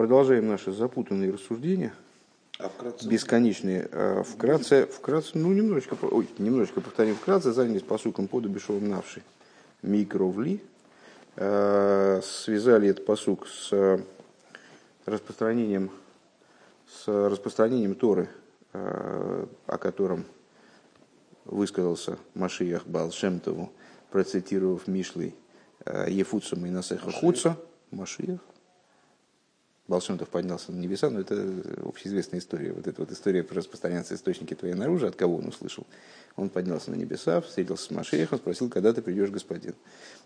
Продолжаем наши запутанные рассуждения. А вкратце? Бесконечные. А, Вкратце, вкратце, ну немножечко, ой, немножечко повторим вкратце, занялись посуком под бешовым навши. Микровли. А, Связали этот посук с распространением, с распространением Торы, а, о котором высказался Машиях Балшемтову, процитировав Мишлей Ефуца Майнасеха Хуца. Машиях. Балшемтов поднялся на небеса, но это общеизвестная история. Вот эта вот история про распространяться источники твоей наружу, от кого он услышал. Он поднялся на небеса, встретился с Машеехом, спросил, когда ты придешь, господин.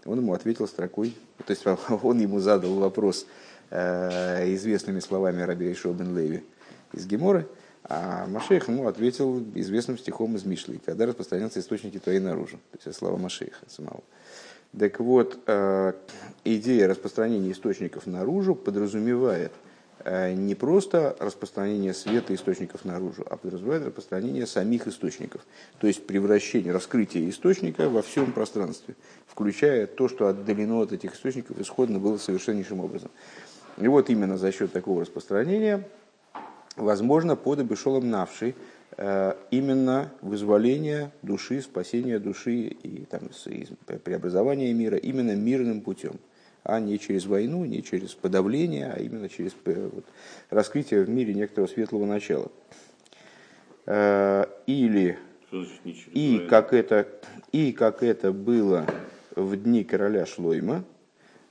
Он ему ответил строкой, то есть он ему задал вопрос э, известными словами Раби Ишуа бен Леви из Геморы, а Машех ему ответил известным стихом из Мишлей, когда распространятся источники твоей наружу. То есть это слова Машеха самого. Так вот, э, идея распространения источников наружу подразумевает э, не просто распространение света источников наружу, а подразумевает распространение самих источников. То есть превращение, раскрытие источника во всем пространстве, включая то, что отдалено от этих источников исходно было совершеннейшим образом. И вот именно за счет такого распространения возможно под обешолом навший именно вызволение души, спасение души и, там, и преобразование мира именно мирным путем, а не через войну, не через подавление, а именно через вот, раскрытие в мире некоторого светлого начала. Или и как, это, и как это было в дни короля Шлойма,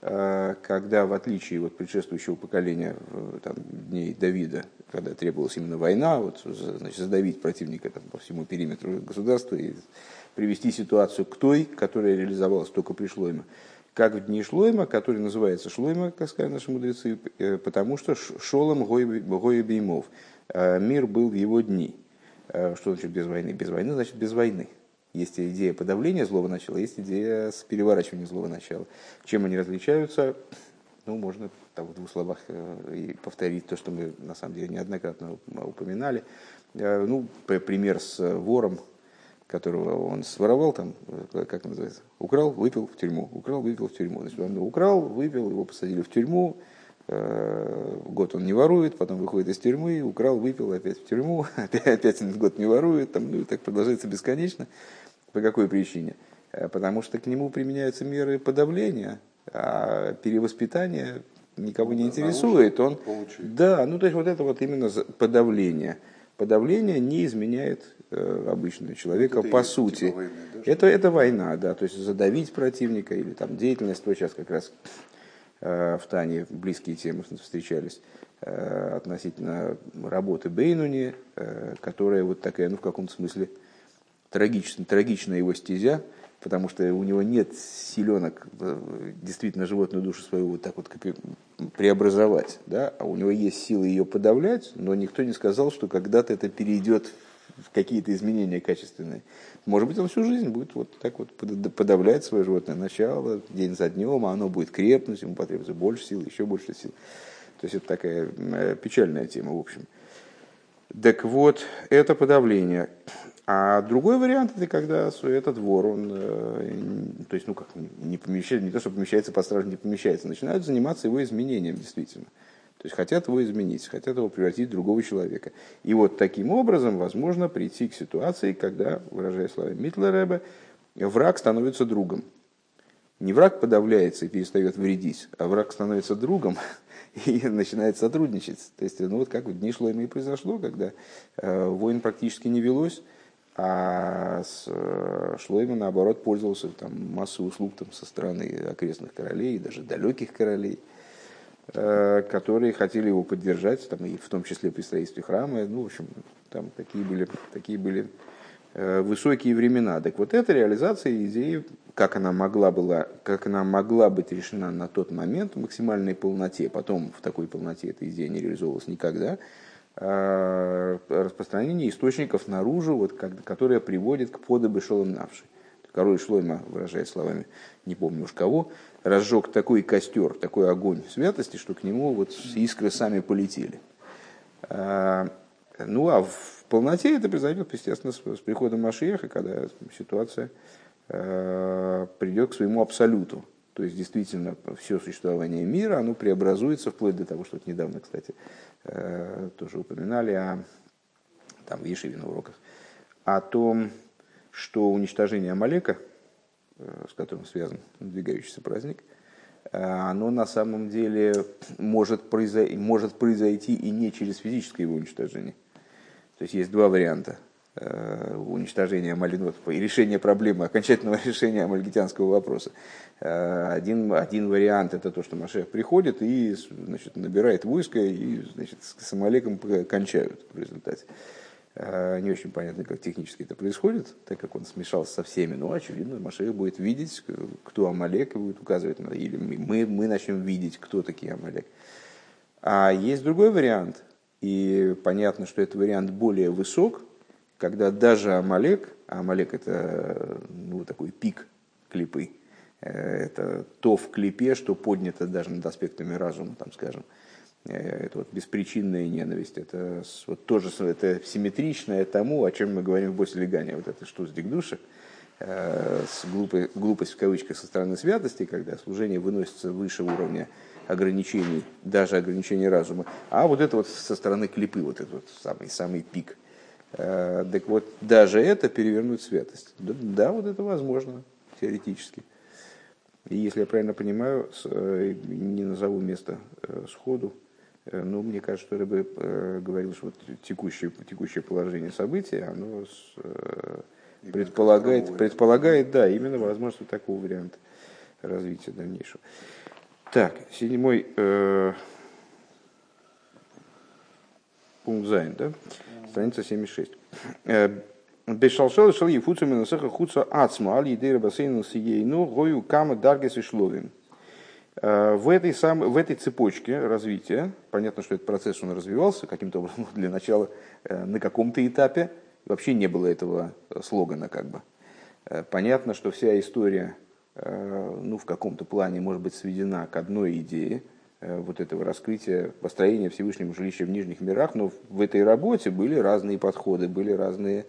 когда, в отличие от предшествующего поколения, там, дней Давида, когда требовалась именно война, вот, значит, задавить противника там, по всему периметру государства и привести ситуацию к той, которая реализовалась только при Шлойме. Как в дни Шлойма, который называется Шлойма, как сказали наши мудрецы, потому что Шолом Гоя Беймов. Мир был в его дни. Что значит без войны? Без войны значит без войны. Есть идея подавления злого начала, есть идея с переворачивания злого начала. Чем они различаются? Ну, можно там, в двух словах и повторить то, что мы на самом деле неоднократно упоминали. Ну, пример с вором, которого он своровал, там, как называется, украл, выпил в тюрьму, украл, выпил в тюрьму. Значит, он украл, выпил, его посадили в тюрьму, год он не ворует, потом выходит из тюрьмы, украл, выпил, опять в тюрьму, опять, опять год не ворует, там, ну и так продолжается бесконечно. По какой причине? Потому что к нему применяются меры подавления, а перевоспитание никого не интересует. Он, да, ну то есть вот это вот именно подавление. Подавление не изменяет э, обычного человека это по сути. Типа войны, да, это, это война, да, то есть задавить противника или там деятельность, вот сейчас как раз э, в Тане близкие темы встречались э, относительно работы Бейнуни, э, которая вот такая, ну в каком-то смысле трагичная, трагичная его стезя, потому что у него нет силенок действительно животную душу свою вот так вот преобразовать, да? а у него есть силы ее подавлять, но никто не сказал, что когда-то это перейдет в какие-то изменения качественные. Может быть, он всю жизнь будет вот так вот подавлять свое животное начало, день за днем, а оно будет крепнуть, ему потребуется больше сил, еще больше сил. То есть это такая печальная тема, в общем. Так вот, это подавление. А другой вариант это когда этот вор, он, то есть, ну как, не помещается, не то, что помещается под стражу, не помещается, начинают заниматься его изменением действительно. То есть хотят его изменить, хотят его превратить в другого человека. И вот таким образом возможно прийти к ситуации, когда, выражая словами Митлереба, враг становится другом. Не враг подавляется и перестает вредить, а враг становится другом и начинает сотрудничать. То есть, ну вот как в дни Шлойма и произошло, когда э, войн практически не велось, а с Шлойма, наоборот, пользовался там, массой услуг там, со стороны окрестных королей, даже далеких королей, которые хотели его поддержать, там, и в том числе при строительстве храма. Ну, в общем, там такие были, такие были высокие времена. Так вот, эта реализация идеи, как она могла, была, как она могла быть решена на тот момент в максимальной полноте, потом в такой полноте эта идея не реализовывалась никогда, распространение источников наружу, вот, как, которое приводит к подобы шолом навши. Король Шлойма, выражая словами, не помню уж кого, разжег такой костер, такой огонь святости, что к нему вот искры сами полетели. А, ну а в полноте это произойдет, естественно, с, приходом Машеха, когда ситуация а, придет к своему абсолюту. То есть действительно все существование мира, оно преобразуется вплоть до того, что вот недавно, кстати, э, тоже упоминали о, там, в Ешиве на уроках, о том, что уничтожение Амалека, э, с которым связан надвигающийся праздник, э, оно на самом деле может, произойти, может произойти и не через физическое его уничтожение. То есть есть два варианта э, уничтожения Амалинот и решения проблемы, окончательного решения амальгитянского вопроса. Один, один вариант это то, что Машех приходит и значит, набирает войско и значит, с Амалеком кончают в результате. Э, не очень понятно, как технически это происходит, так как он смешался со всеми. Но, очевидно, Машех будет видеть, кто Амалек, и будет указывать, или мы, мы начнем видеть, кто такие Амалек. А есть другой вариант, и понятно, что этот вариант более высок, когда даже Амалек, а Амалек это ну, такой пик клипы, э, это то в клипе, что поднято даже над аспектами разума, там, скажем, Э, это вот беспричинная ненависть, это вот тоже это симметричное тому, о чем мы говорим в Босе Легане, вот это что с дикдуша, э, с глупой, глупость в кавычках со стороны святости, когда служение выносится выше уровня ограничений, даже ограничений разума, а вот это вот со стороны клипы, вот этот вот самый, самый пик. Э, так вот, даже это перевернуть святость. Да, да, вот это возможно, теоретически. И если я правильно понимаю, не назову место сходу, Э, ну, мне кажется, что Рыбы э, говорил, что вот текущее, текущее положение событий, оно с, э, предполагает, предполагает, да, именно возможность такого варианта развития дальнейшего. Так, седьмой э, пункт Зайн, да? Страница 76. Бешалшал шал ефуцу минасаха хуца ацма али идея бассейна сиейну гою кама даргес и шловим. Э, в этой, сам, в этой цепочке развития, понятно, что этот процесс он развивался каким-то образом для начала э, на каком-то этапе, вообще не было этого слогана как бы. Э, понятно, что вся история ну, в каком-то плане может быть сведена к одной идее, вот этого раскрытия, построения Всевышнего жилища в нижних мирах, но в этой работе были разные подходы, были разные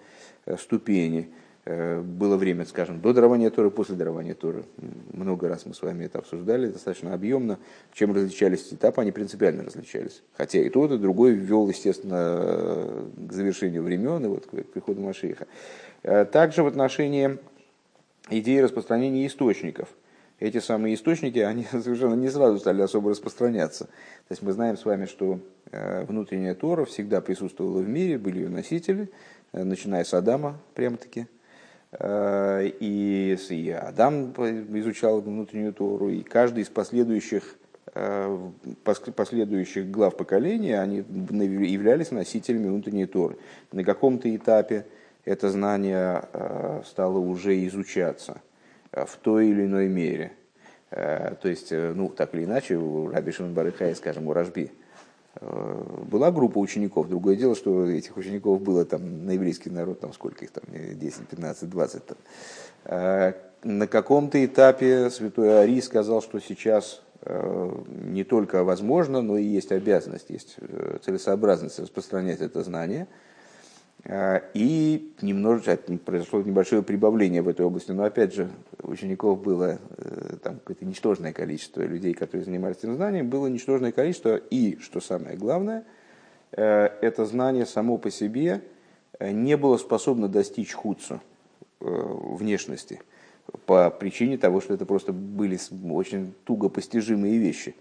ступени – Э, было время, скажем, до дарования Торы, после дарования Торы. Много раз мы с вами это обсуждали, достаточно объемно. Чем различались этапы, они принципиально различались. Хотя и тот, и другой ввел, естественно, к завершению времен и вот к приходу Машииха. Э, также в отношении идеи распространения источников. Эти самые источники, они совершенно не сразу стали особо распространяться. То есть мы знаем с вами, что э, внутренняя Тора всегда присутствовала в мире, были ее носители, начиная с Адама, прямо-таки, Э, и, и Адам изучал внутреннюю Тору, и каждый из последующих, э, последующих глав поколения, они являлись носителями внутренней Торы. На каком-то этапе это знание э, стало уже изучаться в той или иной мере. То есть, ну, так или иначе, у Раби Шимон Барыхая, скажем, у Рашби – Э, была группа учеников. Другое дело, что этих учеников было там на еврейский народ, там сколько их там, 10, 15, 20. Там. На каком-то этапе святой Ари сказал, что сейчас э, не только возможно, но и есть обязанность, есть э, целесообразность распространять это знание – и немножечко произошло небольшое прибавление в этой области. Но опять же, учеников было э, там какое-то ничтожное количество людей, которые занимались этим знанием, было ничтожное количество. И, что самое главное, э, это знание само по себе э, не было способно достичь худцу внешности по причине того, что это просто были очень туго постижимые вещи,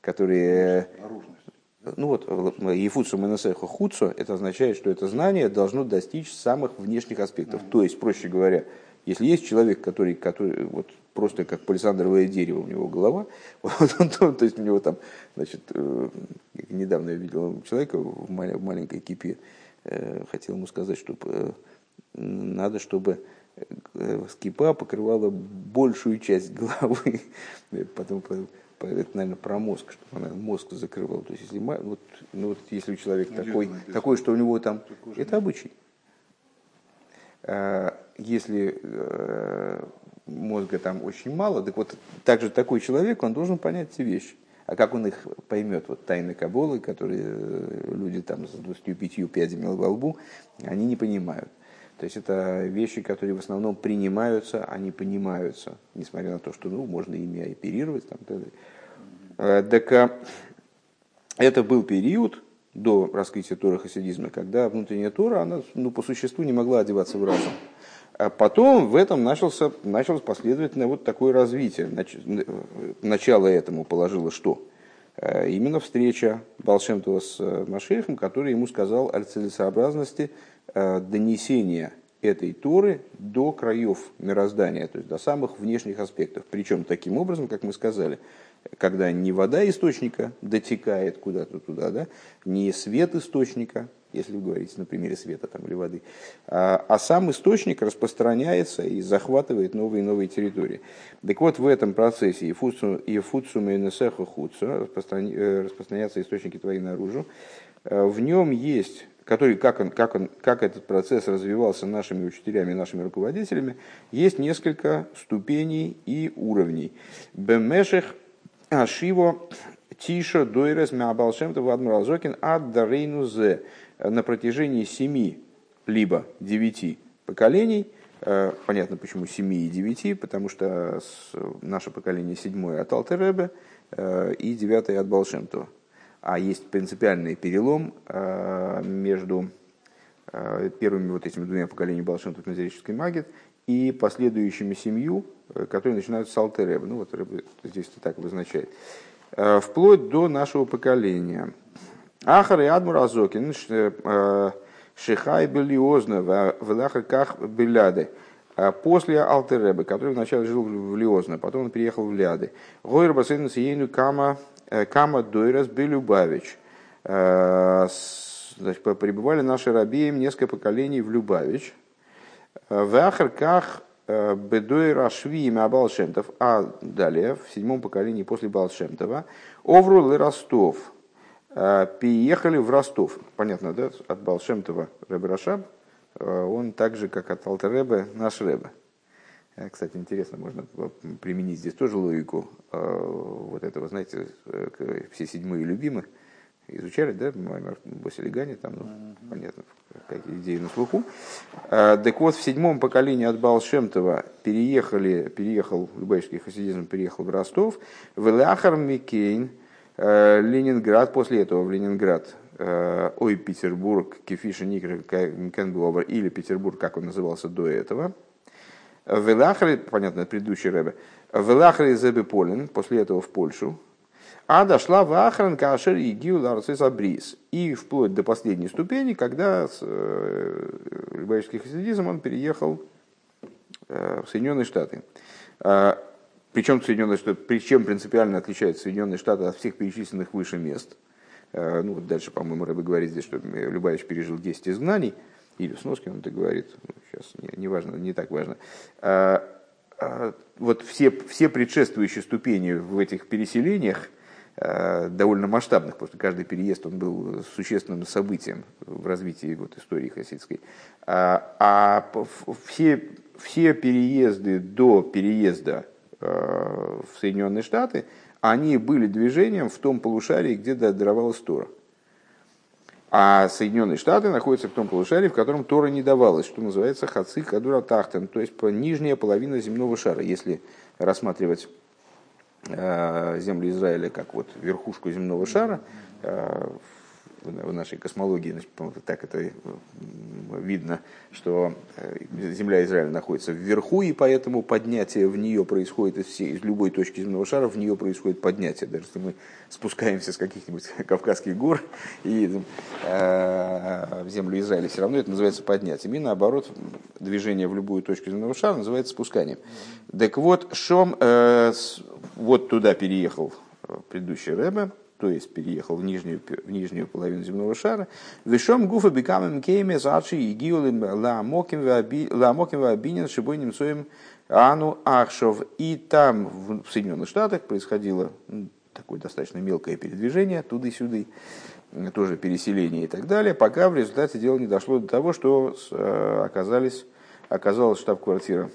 которые... Наружность ну вот, Ефуцу Менесеху Хуцу, это означает, что это знание должно достичь самых внешних аспектов. То есть, проще говоря, если есть человек, который, который вот, просто как палисандровое дерево у него голова, вот он, то, то есть у него там, значит, э, недавно я видел человека в маленькой кипе, э, хотел ему сказать, что э, надо, чтобы скипа покрывала большую часть головы. Потом это, наверное, про мозг, чтобы она мозг закрывала. То есть, если, вот, ну, вот, если у человека ну, такой, такой, что у него там, это обычай. А, если э, мозга там очень мало, так вот также такой человек, он должен понять эти вещи. А как он их поймет? Вот тайны Каболы, которые э, люди там с 25 пядями во лбу, они не понимают. То есть это вещи, которые в основном принимаются, а не понимаются, несмотря на то, что ну, можно ими оперировать. Там, так, так это был период до раскрытия Тора хасидизма, когда внутренняя Тора, она ну, по существу не могла одеваться в разум. А потом в этом начался, началось последовательное вот такое развитие. Начало этому положило что? Э, именно встреча Балшемтова с э, Машехом, который ему сказал о целесообразности э, донесения этой Торы до краев мироздания, то есть до самых внешних аспектов. Причем таким образом, как мы сказали, когда не вода источника дотекает куда-то туда, да, не свет источника, если вы говорите на примере света там, или воды, а, а сам источник распространяется и захватывает новые и новые территории. Так вот, в этом процессе и фуцум и несеха хуцу э, распространяются источники твои наружу. Э, в нем есть, который, как, он, как, он, как этот процесс развивался нашими учителями, нашими руководителями, есть несколько ступеней и уровней. Бемешех Ашиво Тиша Дойрес Мябалшемта Вадмар Алзокин Ад Дарейну Зе на протяжении семи либо девяти поколений, э, понятно почему семи и девяти, потому что наше поколение седьмое от Алтеребе э, и девятое от Балшемтова. А есть принципиальный перелом э, между первыми вот этими двумя поколениями Балшемтов Назерической магии и последующими семью, которые начинаются с Алтереба. Ну вот здесь так обозначает. Вплоть до нашего поколения. Ахар и Адмур Азокин, э, Шихай Белиозна, в Ках Беляды. А после Алтеребе, который вначале жил в Лиозна, потом он переехал в Ляды. Гойр Басейн Сиену Кама, э, Кама Дойрас Белюбавич. Э, значит, пребывали наши рабеем несколько поколений в Любавич. В Ахарках Бедойра Швиим Абалшемтов, а далее, в седьмом поколении после Балшемтова, Оврул и Ростов, переехали в Ростов. Понятно, да? От Балшемтова Рашаб, а, он так же, как от Алтеребе, наш Рэбе. Э, кстати, интересно, можно применить здесь тоже логику а, вот этого, знаете, э, все седьмые любимых. Изучали, да, Маймер Басилигани, там, ну, понятно, какие идеи на слуху. Так вот, в седьмом поколении от Балшемтова переехали, переехал, любайский хасидизм переехал в Ростов, в Элахар Микейн, Ленинград, после этого в Ленинград, э, ой, Петербург, Кефиша Никер Кенблобер, или Петербург, как он назывался до этого. В Элахаре, понятно, предыдущий рэбе, в Элахаре Зебе Полин, после этого в Польшу, а дошла в Ахран Кашер и Гиу Абрис. И вплоть до последней ступени, когда с э, любавический хасидизм он переехал в Соединенные Штаты. Причем, Соединенные Штаты, причем принципиально отличаются Соединенные Штаты от всех перечисленных выше мест. Э, ну, вот дальше, по-моему, Рэбе говорит здесь, что Любавич пережил 10 изгнаний, или Сноскин он это говорит, ну, сейчас не, не важно, не так важно. А, а, вот все, все предшествующие ступени в этих переселениях, э, довольно масштабных, просто каждый переезд он был существенным событием в развитии вот, истории хасидской. А, а все, все переезды до переезда в Соединенные Штаты, они были движением в том полушарии, где даровалась Тора. А Соединенные Штаты находятся в том полушарии, в котором Тора не давалась, что называется Хаци Кадура Тахтен, то есть нижняя половина земного шара, если рассматривать э, землю Израиля как вот верхушку земного шара, э, в нашей космологии, значит, так это видно, что э, Земля Израиля находится вверху, и поэтому поднятие в нее происходит из, всей, из любой точки земного шара, в нее происходит поднятие. Даже если мы спускаемся с каких-нибудь Кавказских гор и э, в землю Израиля, все равно это называется поднятием. И наоборот, движение в любую точку земного шара называется спусканием. Так вот, Шом э, вот туда переехал э, предыдущий Рэбе, то есть переехал в нижнюю, в нижнюю половину земного шара, вешом гуфа бекамем кейме зачи и гиулим ламоким вабинин шибой немцоем ану ахшов. И там, в Соединенных Штатах, происходило такое достаточно мелкое передвижение, туды-сюды, тоже переселение и так далее, пока в результате дело не дошло до того, что э, оказались, оказалась штаб-квартира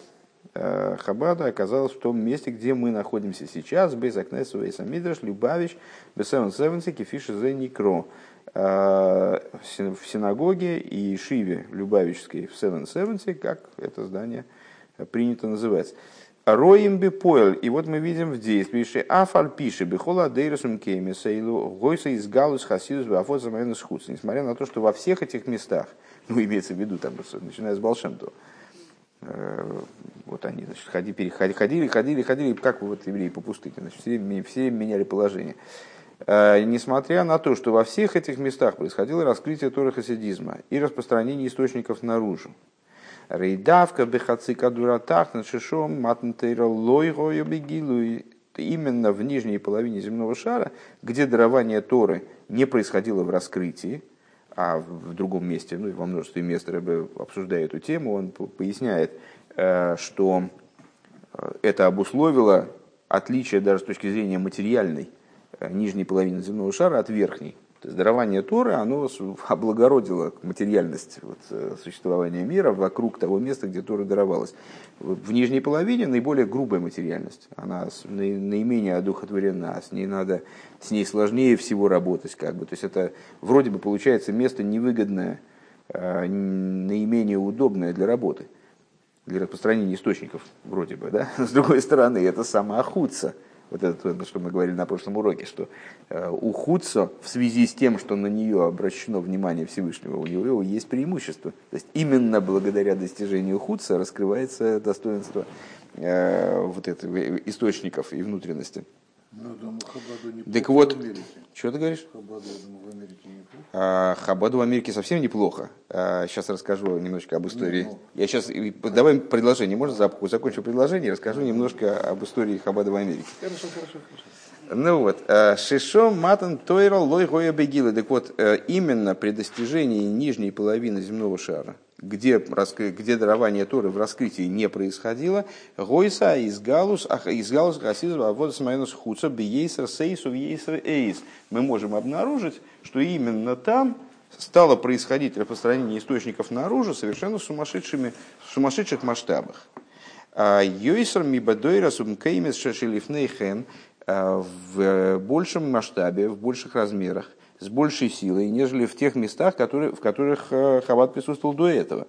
Хабада оказалась в том месте, где мы находимся сейчас, без Акнесу Вейсамидраш, Любавич, Бесевен Севенси, Кефиши Зе Никро. В синагоге и Шиве Любавичской в Севен Севенси, как это здание принято называть. Роим бепоэль. И вот мы видим в действии, что афаль пишет, бехола дейрусум кейми сейлу, гойса из галус хасидус бафот замайнус хуц. Несмотря на то, что во всех этих местах, ну, имеется в виду, там, начиная с Балшемту, э, вот они, значит, ходили, переходили, ходили, ходили, ходили, как вот евреи по пустыне, значит, все, все меняли положение. Э, несмотря на то, что во всех этих местах происходило раскрытие Торы хасидизма и распространение источников наружу, Рейдавка бехацика дуратах на шишом матнтейра лойгою бегилу. Именно в нижней половине земного шара, где дарование Торы не происходило в раскрытии, а в другом месте, ну и во множестве мест Рэбе обсуждая эту тему, он поясняет, э, что э, это обусловило отличие даже с точки зрения материальной э, нижней половины земного шара от верхней. То есть дарование Торы, оно облагородило материальность вот, э, существования мира вокруг того места, где Тора даровалась. В нижней половине наиболее грубая материальность. Она наименее одухотворена, с ней надо, с ней сложнее всего работать. Как бы. То есть это вроде бы получается место невыгодное, э, наименее удобное для работы, для распространения источников, вроде бы. Да? С другой стороны, это самоохудца вот это, что мы говорили на прошлом уроке, что э, у Хуцо в связи с тем, что на нее обращено внимание Всевышнего, у него есть преимущество. То есть именно благодаря достижению Хуца раскрывается достоинство э, вот этого источников и внутренности. Ну, так вот, что ты говоришь? Хабаду, думаю, в Америке неплохо. А, Хабаду в Америке совсем неплохо. А, сейчас расскажу немножко об истории. Ну, ну. Я сейчас давай предложение, можно закончу предложение, расскажу немножко об истории Хабада в Америке. Хорошо, хорошо, хорошо. Ну вот, а, Шишом Матан Тойрал Лой Гоя Бегила. Так вот, э, именно при достижении нижней половины земного шара, где, где дарование Торы в раскрытии не происходило, Гойса из Галус, из Галус Хасидус, а вот Хуца, Биейсер Сейсу, Биейсер Эйс. Мы можем обнаружить, что именно там стало происходить распространение источников наружу совершенно сумасшедшими, в сумасшедших масштабах. А Йойсер Мибадойра Сумкеймес Шашилифнейхен в большем масштабе, в больших размерах – с большей силой, нежели в тех местах, которые, в которых э, Хаббат присутствовал до этого.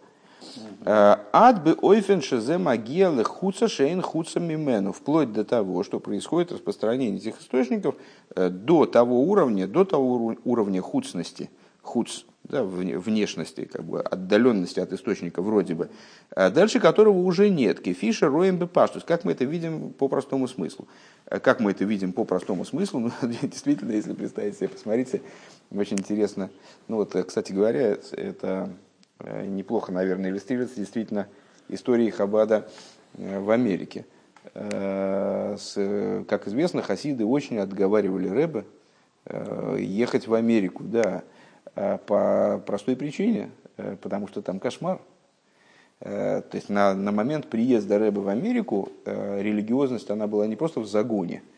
Э, ад бы ойфен шезе магия хуца шейн хуца мимену. Вплоть до того, что происходит распространение этих источников э, до того уровня, до того уровня хуцности, хуц, да, внешности, как бы отдаленности от источника вроде бы, дальше которого уже нет. Кефиша роем бы паштус. Как мы это видим по простому смыслу? Как мы это видим по простому смыслу? Ну, действительно, если представить себе, посмотрите, очень интересно. Ну вот, кстати говоря, это э, неплохо, наверное, иллюстрируется действительно историей Хабада э, в Америке. Э, с, как известно, хасиды очень отговаривали Рэбе ехать в Америку, да, по простой причине, потому что там кошмар. То есть на, на момент приезда Рэба в Америку религиозность она была не просто в загоне –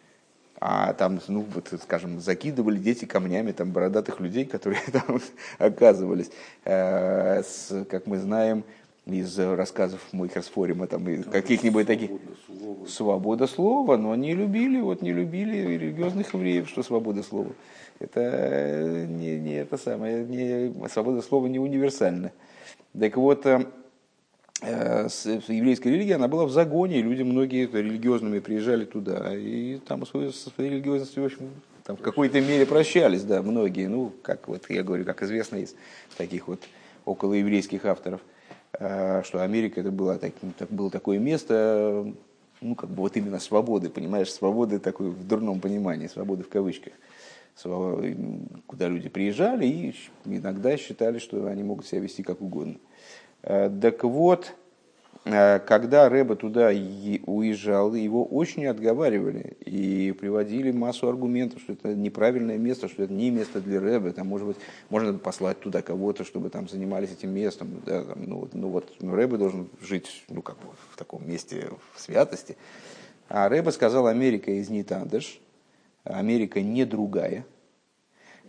а там, ну, вот, скажем, закидывали дети камнями там бородатых людей, которые там оказывались. Э, с, как мы знаем из рассказов моих расфорима, там, из каких-нибудь таких... Слова. Свобода слова, но они любили, вот не любили религиозных евреев, что свобода слова. Это не, не это самое, не, свобода слова не универсальна. Так вот, э, Э, еврейская религия, она была в загоне, и люди многие религиозными приезжали туда, и там со своей религиозностью, в общем, там в какой-то мере прощались, да, многие, ну, как вот я говорю, как известно из таких вот около еврейских авторов, э, что Америка это было, так, было такое место, ну, как бы вот именно свободы, понимаешь, свободы такой в дурном понимании, свободы в кавычках, куда люди приезжали и иногда считали, что они могут себя вести как угодно. Э, так вот, э, когда Рэба туда уезжал, его очень отговаривали и приводили массу аргументов, что это неправильное место, что это не место для Рэба, там, может быть, можно послать туда кого-то, чтобы там занимались этим местом. Да, там, ну, ну вот ну, Рэба должен жить ну, как бы в таком месте в святости. А Рэба сказал, Америка из Нитандыш, Америка не другая.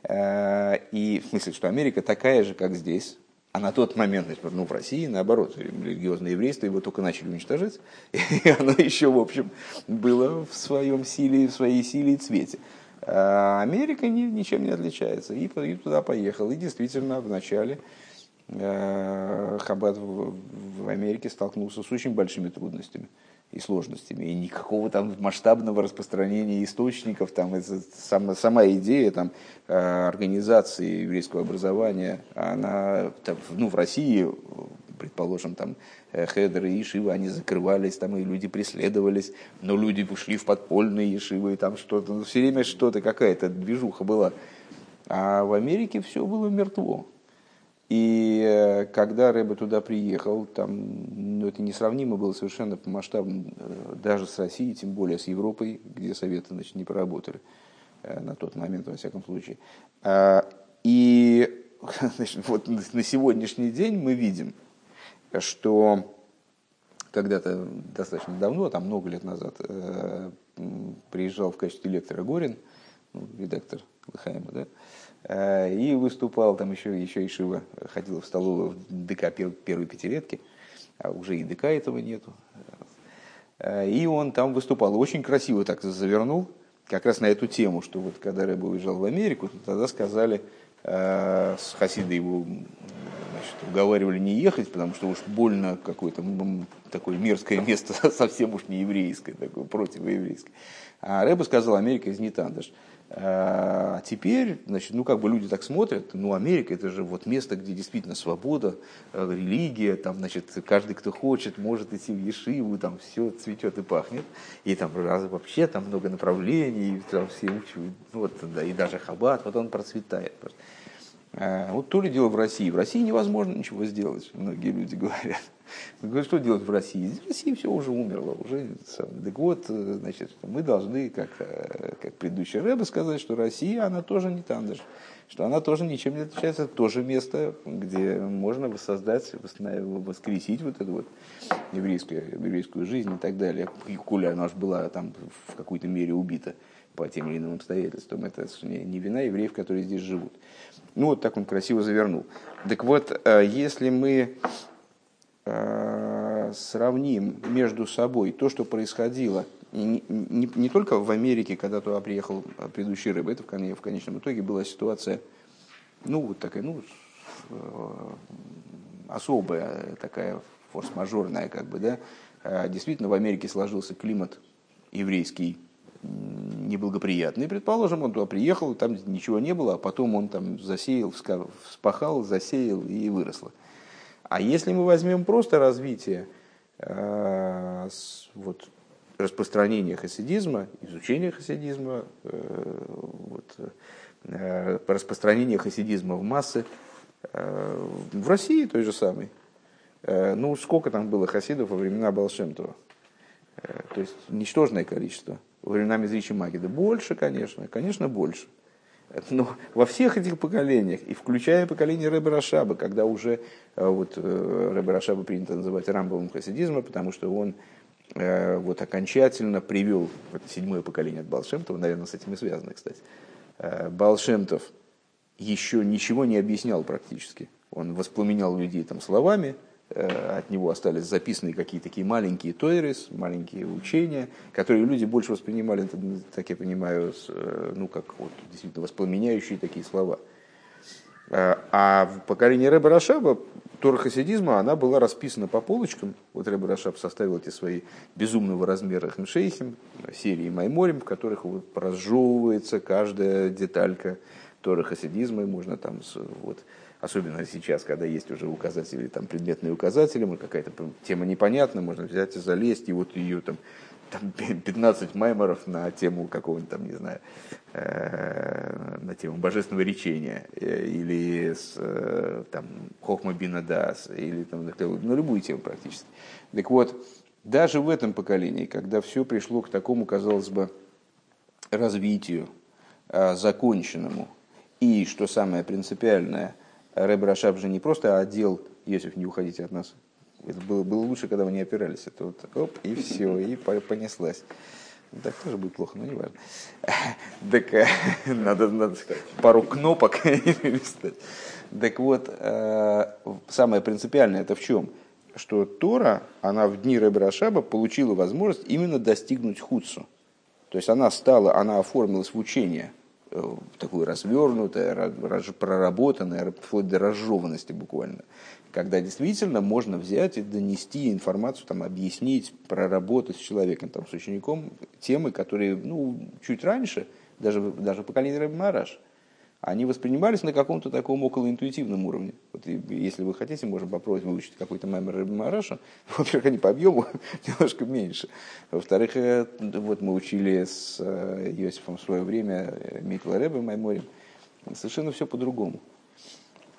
Э, и в смысле, что Америка такая же, как здесь, А на тот момент, ну, в России, наоборот, религиозное еврейство его только начали уничтожать, и оно еще, в общем, было в своем силе, в своей силе и цвете. А Америка ни, ничем не отличается. И, туда поехал. И действительно, в начале Хаббат в, Америке столкнулся с очень большими трудностями и сложностями. И никакого там масштабного распространения источников, там, это, сама, сама идея там, э, организации еврейского образования, она там, ну, в России, предположим, там, э, хедеры и ешивы, они закрывались, там, и люди преследовались, но люди ушли в подпольные ешивы, и там что-то, ну, все время что-то, какая-то движуха была. А в Америке все было мертво. И э, когда Рэбе туда приехал, там ну, это несравнимо было совершенно по масштабам э, даже с Россией, тем более с Европой, где Советы значит, не проработали э, на тот момент, во всяком случае. А, и значит, вот на сегодняшний день мы видим, что когда-то достаточно давно, там много лет назад, приезжал в качестве лектора Горин, ну, редактор Лыхаема, да, и выступал там еще, еще и Шива, ходил в столовую в ДК первой пятилетки, а уже и ДК этого нету. Э, и он там выступал, очень красиво так завернул, как раз на эту тему, что вот когда Рэб уезжал в Америку, тогда сказали, э, с Хасида его значит, уговаривали не ехать, потому что уж больно какое-то такое мерзкое место, совсем уж не еврейское, такое противоеврейское. А Рэба сказал, Америка из Нитандаш. А теперь, значит, ну как бы люди так смотрят, ну Америка это же вот место, где действительно свобода, э, религия, там, значит, каждый, кто хочет, может идти в Ешиву, там все цветет и пахнет, и там вообще там много направлений, там все учат, ну, вот, да, и даже Хаббат, вот он процветает. А, вот то ли дело в России. В России невозможно ничего сделать, многие люди говорят. Что делать в России? В России все уже умерло. Уже, так вот, значит, мы должны, как, э, как предыдущий Рэбе, сказать, что Россия, она тоже не тандыш. Что она тоже ничем не отличается. Это тоже место, где можно воссоздать, воскресить вот эту вот еврейскую, еврейскую жизнь и так далее. И Куля, она же была там в какой-то мере убита по тем или иным обстоятельствам. Это не вина евреев, которые здесь живут. Ну, вот так он красиво завернул. Так вот, э, если мы Э, сравним между собой то, что происходило не, не, не только в Америке, когда туда приехал предыдущий рыба, это в, в конечном итоге была ситуация, ну, вот такая, ну, э, особая, такая форс-мажорная, как бы, да. Э, действительно, в Америке сложился климат еврейский неблагоприятный. Предположим, он туда приехал, там ничего не было, а потом он там засеял, вспахал, засеял и выросло. А если мы возьмем просто развитие э, вот, распространения хасидизма, изучения хасидизма, э, вот, э, распространение хасидизма в массы, в России той же самой, ну сколько там было хасидов во времена Балшемтова? То есть ничтожное количество. Во времена Мизричи Магида больше, конечно, конечно больше. Но во всех этих поколениях, и включая поколение Рэбе Рашаба, когда уже э, вот, э, Рэбе Рашаба принято называть рамбовым хасидизмом, потому что он э, вот, окончательно привел это седьмое поколение от Балшемтова, наверное, с этим и связано, кстати. Баал-Шем-Тов еще ничего не объяснял практически. Он воспламенял людей там словами, от него остались записаны какие-то такие маленькие תורות, маленькие учения, которые люди больше воспринимали, так я понимаю, э, ну, как вот, действительно воспламеняющие такие слова. Э, а в поколении Ребе Рашаба Тора хасидизма, она была расписана по полочкам. Вот Ребе Рашаб составил эти свои безумного размера המשכים, серии Майморим, в которых вот разжевывается каждая деталька Тора хасидизма, и можно там вот, особенно сейчас, когда есть уже указатели, там, предметные указатели, какая-то тема непонятна, можно взять и залезть, и вот ее там, там 15 майморов на тему какого-нибудь там, не знаю, э, на тему божественного речения, э, или с, э, там, Хохма Бинадас, или там, на любую тему практически. Так вот, даже в этом поколении, когда все пришло к такому, казалось бы, развитию, э, законченному, и, что самое принципиальное – Рэб Рашаб же не просто одел, Йосиф, не уходите от нас. Это было, было лучше, когда вы не опирались. Это вот оп, и все, и понеслась. Так тоже будет плохо, но не важно. Так э, надо, надо пару кнопок Так вот, э, самое принципиальное это в чем? Что Тора, она в дни Рашаба получила возможность именно достигнуть худсу. То есть она стала, она оформилась в учение, такое развернутое, проработанное, вплоть до разжеванности буквально. Когда действительно можно взять и донести информацию, там, объяснить, проработать с человеком, там, с учеником темы, которые ну, чуть раньше, даже, даже поколение Рэб Мараш, они воспринимались на каком-то таком околоинтуитивном уровне. Вот, если вы хотите, можем попробовать выучить какой-то маймер Мараша. Во-первых, они по объему немножко меньше. Во-вторых, э, вот мы учили с э, Иосифом в свое время э, Микла Рэбе Майморем. Совершенно все по-другому.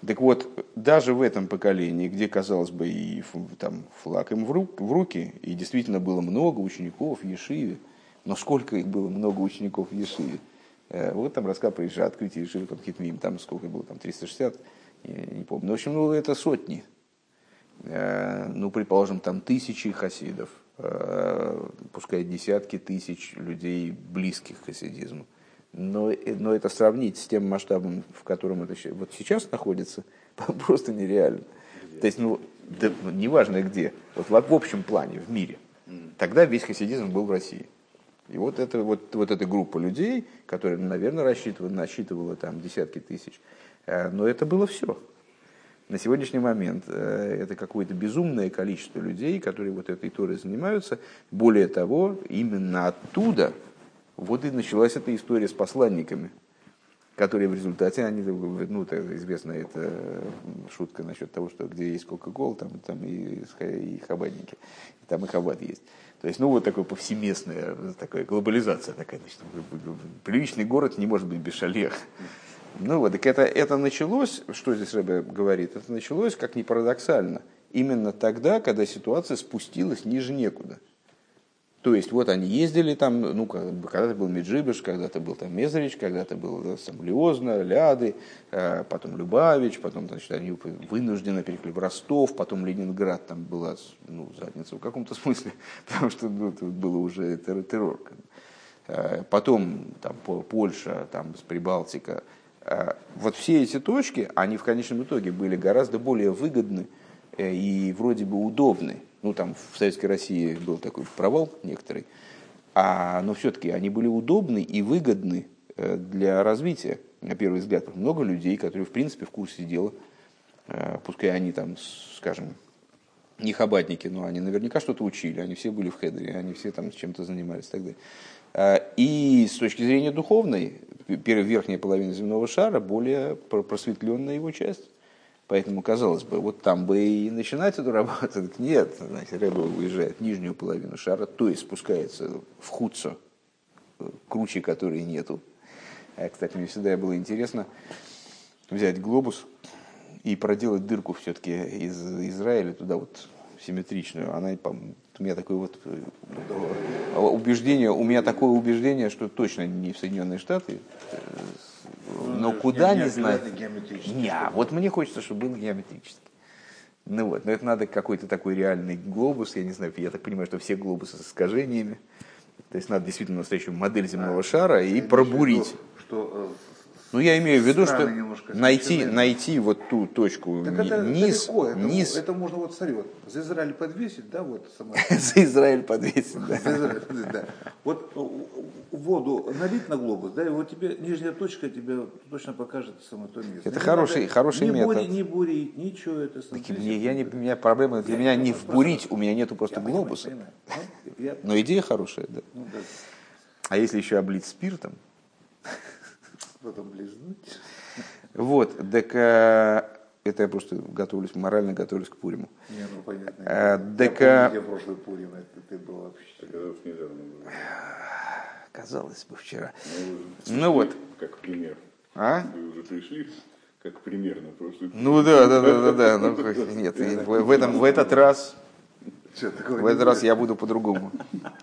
Так вот, даже в этом поколении, где, казалось бы, и там, флаг им в, в руки, и действительно было много учеников в Ешиве, но сколько их было много учеников в Ешиве? Э, вот там рассказ про открытие Ешивы, там Хитмим, там сколько было, там 360, я не помню. Ну, в общем, ну, это сотни. Э, ну, предположим, там тысячи хасидов, э, пускай десятки тысяч людей, близких к хасидизму но, но это сравнить с тем масштабом, в котором это вот сейчас находится, просто нереально. Где? То есть, ну, да, неважно где, вот в общем плане, в мире. Тогда весь хасидизм был в России. И вот, это, вот, вот эта группа людей, которая, наверное, рассчитывала, насчитывала там десятки тысяч, э, но это было все. На сегодняшний момент э, это какое-то безумное количество людей, которые вот этой Торой занимаются. Более того, именно оттуда вот и началась эта история с посланниками, которые в результате, они, ну, это известная эта шутка насчет того, что где есть Кока-Кола, там, там и, и хабадники, там и хабад есть. То есть, ну, вот такая повсеместная такая глобализация такая. Значит, приличный город не может быть без шалех. Ну вот, так это, это началось, что здесь Рэбе говорит, это началось, как ни парадоксально, именно тогда, когда ситуация спустилась ниже некуда. То есть вот они ездили там, ну, когда-то был Меджибыш, когда-то был там Мезрич, когда-то был там Лиозна, Ляды, э, потом Любавич, потом значит, они вынуждены переехали в Ростов, потом Ленинград, там была ну, задница в каком-то смысле, потому что ну, тут было уже террор. Э, потом там Польша, там Прибалтика. Э, вот все эти точки, они в конечном итоге были гораздо более выгодны и вроде бы удобны ну, там в Советской России был такой провал некоторый. А, но все-таки они были удобны и выгодны э, для развития, на первый взгляд. Много людей, которые, в принципе, в курсе дела, э, пускай они там, скажем, не хабатники, но они наверняка что-то учили, они все были в хедере, они все там чем-то занимались и так далее. Э, и с точки зрения духовной, верхняя половина земного шара более просветленная его часть. Поэтому, казалось бы, вот там бы и начинать эту работу. Нет, значит, Рэба уезжает в нижнюю половину шара, то есть спускается в худцо, круче которой нету. А, кстати, мне всегда было интересно взять глобус и проделать дырку все-таки из Израиля туда вот симметричную. Она, у меня такое вот э, убеждение, у меня такое убеждение, что точно не в Соединенные Штаты, э, но куда не, не знаю. Не, а вот мне хочется, чтобы был геометрический. Ну вот, но это надо какой-то такой реальный глобус, я не знаю, я так понимаю, что все глобусы с искажениями. То есть надо действительно настоящую модель земного а, шара и пробурить. Что, что э, ну, я имею в виду, что найти, найти вот ту точку так это низ, далеко. Это, низ. Это можно вот, смотри, вот за Израиль подвесить, да, вот За Израиль подвесить, да. За Израиль подвесить, да. Вот воду налить на глобус, да, и вот тебе нижняя точка тебе точно покажет самое то место. Это хороший, хороший метод. Не бурить, ничего это. Так, мне, я не, у меня проблема для меня не вбурить, у меня нету просто глобуса. Ну, Но идея хорошая, да. Ну, да. А если еще облить спиртом? Потом близнуть. Вот, так э, это я просто готовлюсь, морально готовлюсь к Пуриму. Не, ну понятно. А, так, я помню, прошлый Пурим, это ты был вообще. Казалось бы, вчера. Ну, ну вот. Как пример. А? Вы уже пришли как пример на прошлый Ну да, да, да, да, да. Ну, нет, в, этом, в этот раз что, в этот раз я буду по-другому.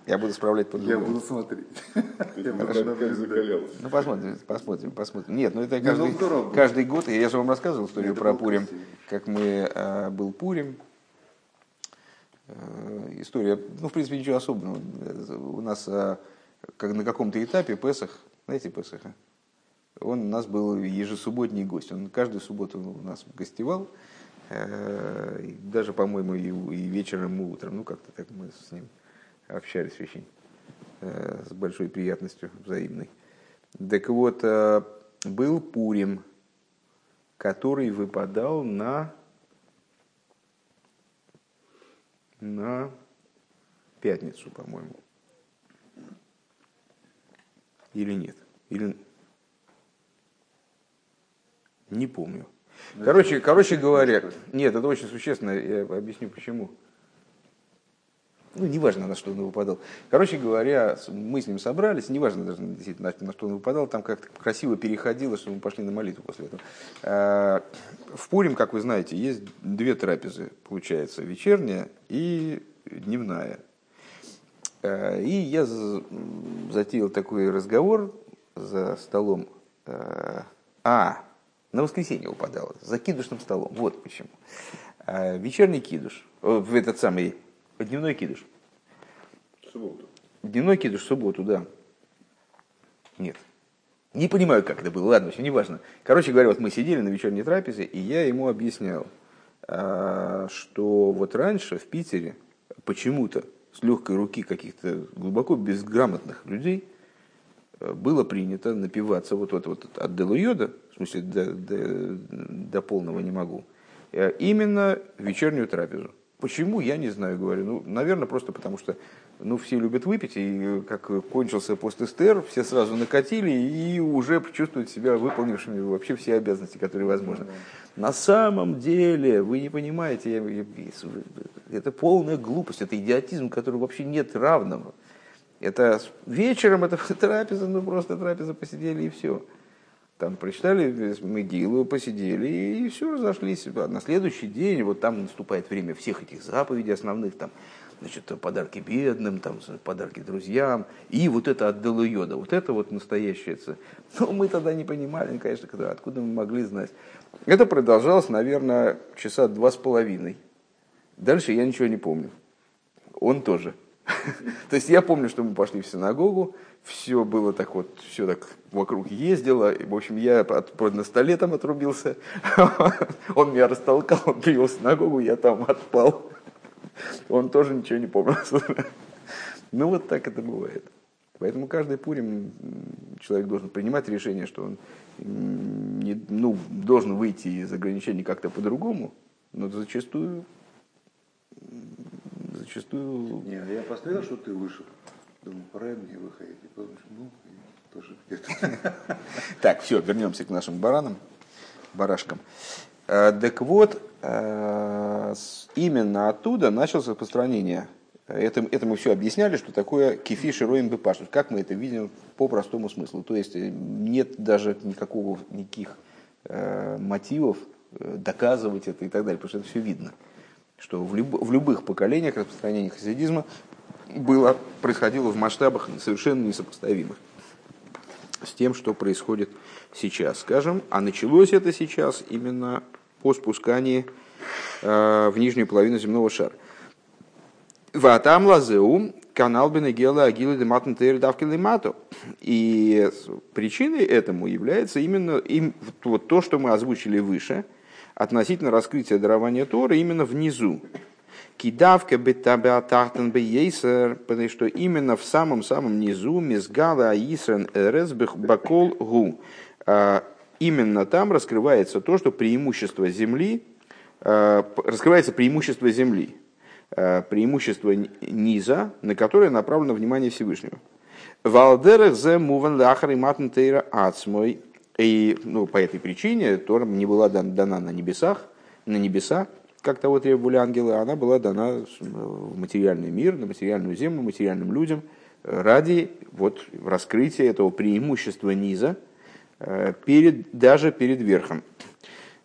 Я буду справлять по-другому. Я буду смотреть. Ну, посмотрим, посмотрим, посмотрим. Нет, ну это каждый, каждый год. Я же вам рассказывал историю про Пурим, как мы э, был Пурим. Э, история, ну, в принципе, ничего особенного. У нас э, как на каком-то этапе Песах, знаете Песаха, он у нас был ежесубботний гость. Он каждую субботу у нас гостевал. Э, даже, по-моему, и, и вечером, и утром. Ну, как-то так мы с ним общались очень э, с большой приятностью взаимной. Так вот, э, был Пурим, который выпадал на, на пятницу, по-моему. Или нет? Или... Не помню. Короче, короче говоря, нет, это очень существенно, я объясню почему. Ну, неважно, на что он выпадал. Короче говоря, мы с ним собрались, неважно даже действительно, на что он выпадал, там как-то красиво переходило, что мы пошли на молитву после этого. А, в Пурим, как вы знаете, есть две трапезы, получается, вечерняя и дневная. А, и я затеял такой разговор за столом. А, а на воскресенье упадало, за кидушным столом. Вот почему. А вечерний кидуш, в этот самый дневной кидуш. Субботу. Дневной кидуш в субботу, да. Нет. Не понимаю, как это было. Ладно, все не важно. Короче говоря, вот мы сидели на вечерней трапезе, и я ему объяснял, а, что вот раньше в Питере почему-то с легкой руки каких-то глубоко безграмотных людей э, было принято напиваться вот, вот, вот от Делуйода, в смысле до, до, до полного не могу, э, именно вечернюю трапезу. Почему, я не знаю, говорю. Ну, наверное, просто потому что ну, все любят выпить, и как кончился пост СТР, все сразу накатили и уже чувствуют себя выполнившими вообще все обязанности, которые возможны. На самом деле, вы не понимаете, это полная глупость, это идиотизм, который вообще нет равного. Это вечером это трапеза, ну просто трапеза посидели и все. Там прочитали Могилу, посидели и все, разошлись. На следующий день, вот там наступает время всех этих заповедей основных, там, значит, подарки бедным, там, подарки друзьям, и вот это от Делуйода, вот это вот настоящее. Но мы тогда не понимали, конечно, откуда мы могли знать. Это продолжалось, наверное, часа два с половиной. Дальше я ничего не помню. Он тоже. То есть я помню, что мы пошли в синагогу, все было так вот, все так вокруг ездило. В общем, я от, на столе там отрубился. Он меня растолкал, он привел в синагогу, я там отпал. Он тоже ничего не помнил. Ну вот так это бывает. Поэтому каждый пурим человек должен принимать решение, что он не, ну, должен выйти из ограничений как-то по-другому, но зачастую зачастую... Не, я посмотрел, что ты вышел. Думаю, пора мне выходить. И подумал, ну, тоже. Так, все, вернемся к нашим баранам, барашкам. Э, так вот, э, именно оттуда началось распространение. Это, это мы все объясняли, что такое кефиш и роем бепаш. Как мы это видим по простому смыслу. То есть э, нет даже никакого, никаких мотивов доказывать это и так далее, потому что это все видно. Что в, люб, в любых поколениях распространения хасидизма было, происходило в масштабах совершенно несопоставимых с тем, что происходит сейчас, скажем. А началось это сейчас именно по спускании э, в нижнюю половину земного шара. Ватам лазеу канал Бенегела Агилы Дематн Давкилимату. И причиной этому является именно им, вот то, что мы озвучили выше, относительно раскрытия дарования Тора именно внизу. Кидавка бетабеатахтен бейсер, потому что именно в самом-самом низу мизгала аисрен эрес бакол гу. А, именно там раскрывается то, что преимущество земли, а, раскрывается преимущество земли, а, преимущество низа, на которое направлено внимание Всевышнего. Валдерах зе муван лахар и матн тейра ацмой. И ну, по этой причине Тора не была дана на небесах, на небеса, как того требовали ангелы, она была дана в материальный мир, на материальную землю, материальным людям ради вот, раскрытия этого преимущества низа э, перед, даже перед верхом.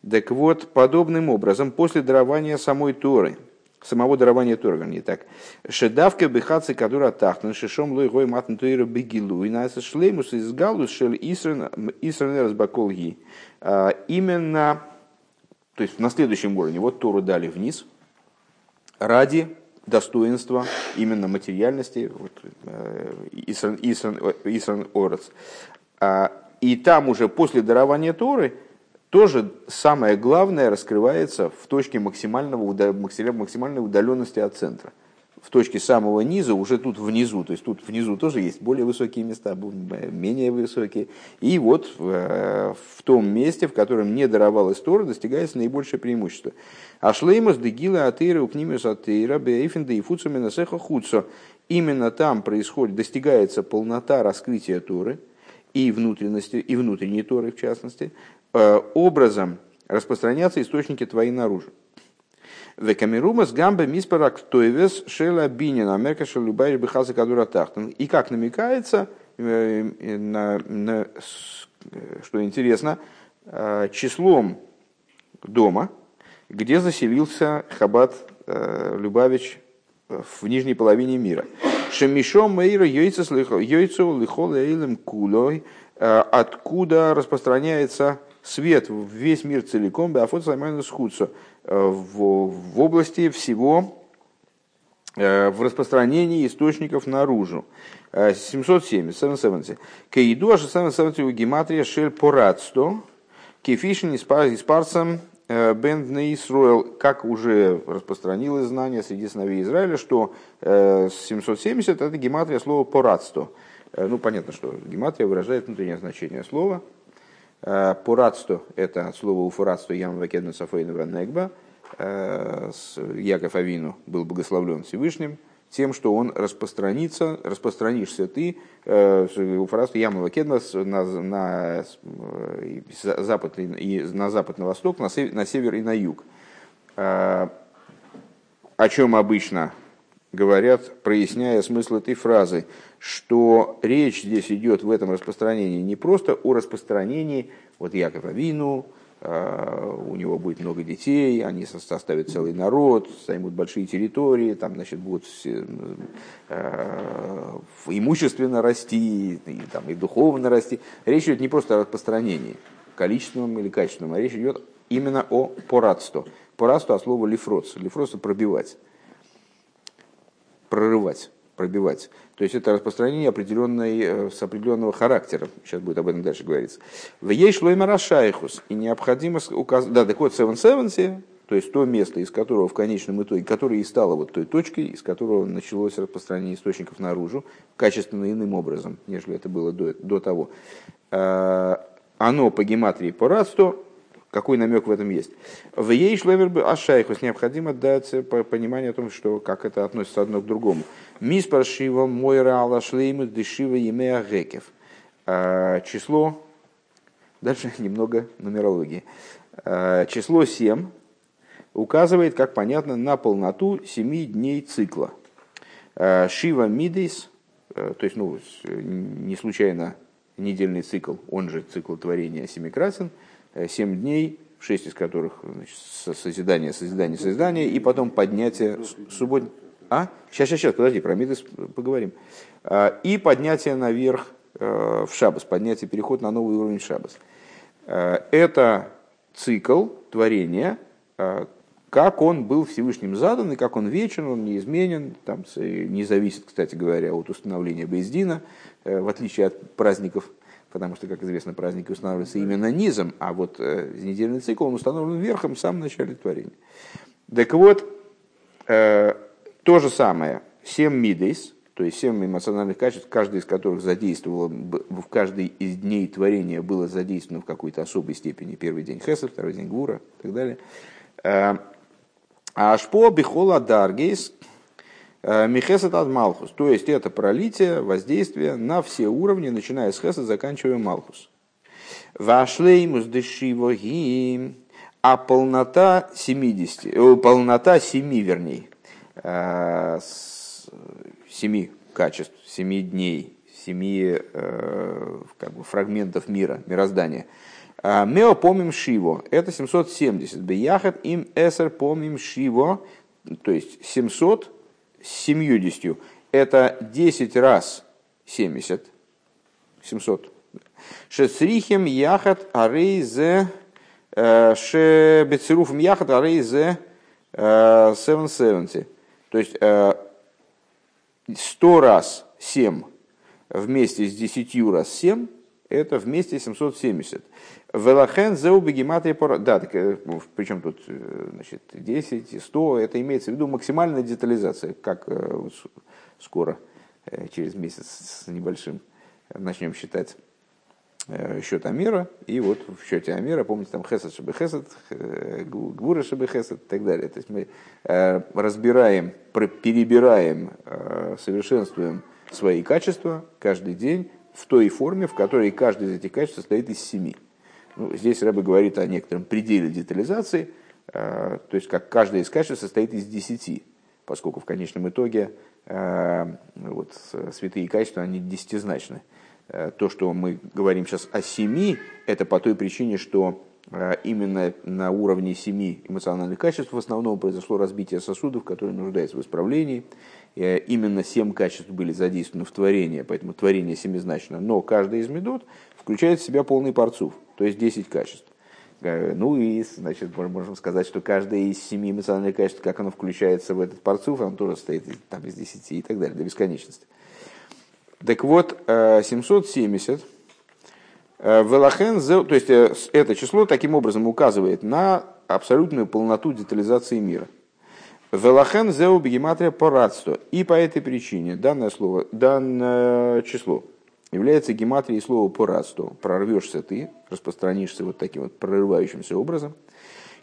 Так вот, подобным образом, после дарования самой Торы, самого дарования Торы, вернее так, шедавка бихацы кадура тахтан, шишом лой гой матн туира бегилу, и нас шлеймус из галус шел исрен разбаколги. А, именно то есть на следующем уровне, вот Тору дали вниз ради достоинства именно материальности, вот, Исран, Исран Орец. А, и там уже после дарования Торы тоже самое главное раскрывается в точке максимального, максимальной удаленности от центра в точке самого низа, уже тут внизу, то есть тут внизу тоже есть более высокие места, менее высокие. И вот в, э, в том месте, в котором не даровалась Тора, достигается наибольшее преимущество. А шлеймас дегила атеира укнимиус атеира бейфен да и фуцу хуцо. Именно там происходит, достигается полнота раскрытия Торы и внутренности, и внутренней Торы в частности, образом распространяться источники твои наружу. Векамирумас гамбе миспарак тойвес шела бинина мерка шелубайш бихаза кадура тахтан. И как намекается, э, на, на, что интересно, э, числом дома, где заселился Хабат э, Любавич в нижней половине мира. Шемишом Мейра Йойцу Лихол Эйлем Кулой, откуда распространяется свет в весь мир целиком, Беафот Саймайнус Худсо, в, в области всего, э, в распространении источников наружу. 770, 770. Каиду аж 770 у гематрия шель порадсто, кефишин э, Бендне Исруэл, как уже распространилось знание среди сыновей Израиля, что 770 э, это гематрия слова порадсто. Ну, понятно, что гематрия выражает внутреннее значение слова – Э, Пуратство – это от слова уфуратство ям вакедна сафейна негба. Э, Яков Авину был благословлен Всевышним тем, что он распространится, распространишься ты, э, уфуратство ям вакедна на, на, запад, и, на запад, на восток, на север, на север и на юг. О чем обычно говорят, проясняя смысл этой фразы, что речь здесь идет в этом распространении не просто о распространении, вот Яков Авину, а, у него будет много детей, они составят целый народ, займут большие территории, там, значит, будут все, э, имущественно расти, и, там, и духовно расти. Речь идет не просто о распространении, количественном или качественном, а речь идет именно о порадстве. Порадство от слова лифроц. Лифроц – пробивать прорывать, пробивать. То есть это распространение определенной, э, с определенного характера. Сейчас будет об этом дальше говориться. В ей шлойма рашайхус. И необходимо указать... Да, так вот, 770, то есть то место, из которого в конечном итоге, которое и стало вот той точкой, из которого началось распространение источников наружу, качественно иным образом, нежели это было до, до того. Э, оно по гематрии по радству какой намек в этом есть? В ей шлевер ашайхус необходимо дать понимание о том, что как это относится одно к другому. Мис паршива мойра алашлейму дешива емея гекев. А, число, дальше немного нумерологии. А, число 7 указывает, как понятно, на полноту 7 дней цикла. А, Шива мидис, э, то есть ну, э, не случайно недельный цикл, он же цикл творения семикрасен – Э, 7 дней, шесть из которых значит, созидание, созидание, созидание, и потом поднятие суббот... А? Сейчас, сейчас, сейчас, подожди, про Мидас поговорим. А, и поднятие наверх э, в Шабас, поднятие, переход на новый уровень Шабас. Э, это цикл творения, как он был Всевышним задан, и как он вечен, он неизменен, там, не зависит, кстати говоря, от установления Бейздина, в отличие от праздников потому что, как известно, праздники устанавливаются именно низом, а вот э, недельный цикл он установлен верхом в самом начале творения. Так вот, э, то же самое, семь мидейс, то есть семь эмоциональных качеств, каждый из которых задействовало, в каждый из дней творения было задействовано в какой-то особой степени. Первый день Хеса, второй день Гура и так далее. Э, а Ашпо Бихола Даргейс, Э, Михесет от Малхус, то есть это пролитие, воздействие на все уровни, начиная с Хеса, заканчивая Малхус. Вашлеймус дешивоги, а полнота 70, э, полнота 7, вернее, 7 э, качеств, 7 дней, 7 как бы, фрагментов мира, мироздания. Мео помним Шиво, это 770. Бияхат им эсер помним Шиво, то есть 700 с 70. Это 10 раз 70. 700. Шецрихим яхат арейзе э, шебецеруфом яхат арейзе 770. То есть 100 раз 7 вместе с 10 раз 7 это вместе 770. Велахен зеуби гематрия пора... Да, так, э, причем тут значит, 10 и 100, это имеется в виду максимальная детализация, как скоро, через месяц с небольшим, начнем считать Э, счет Амира, и вот в счете Амира, помните, там Хесед Шабы Хесед, э, Гвура Шабы Хесед и так далее. То есть мы э, разбираем, перебираем, совершенствуем свои качества каждый день в той форме, в которой каждый из этих качеств состоит из семи. Ну, здесь Рэбе говорит о некотором пределе детализации, то есть как каждое из качеств состоит из десяти, поскольку в конечном итоге вот, святые качества, они десятизначны. Э, то, что мы говорим сейчас о семи, это по той причине, что э, именно на уровне семи эмоциональных качеств в основном произошло разбитие сосудов, которые нуждаются в исправлении. Э, именно семь качеств были задействованы в творении, поэтому творение семизначно. Но каждый из медот включает в себя полный парцув, то есть 10 качеств. Ну и, значит, можем сказать, что каждое из семи эмоциональных качеств, как оно включается в этот парцуф, оно тоже состоит там, из десяти и так далее, до бесконечности. Так вот, 770 э, Велахен, то есть э, это число таким образом указывает на абсолютную полноту детализации мира. Велахен зеу бегематрия порадство. И по этой причине данное слово, данное число является гематрией слова порадство. Прорвешься ты, распространишься вот таким вот прорывающимся образом.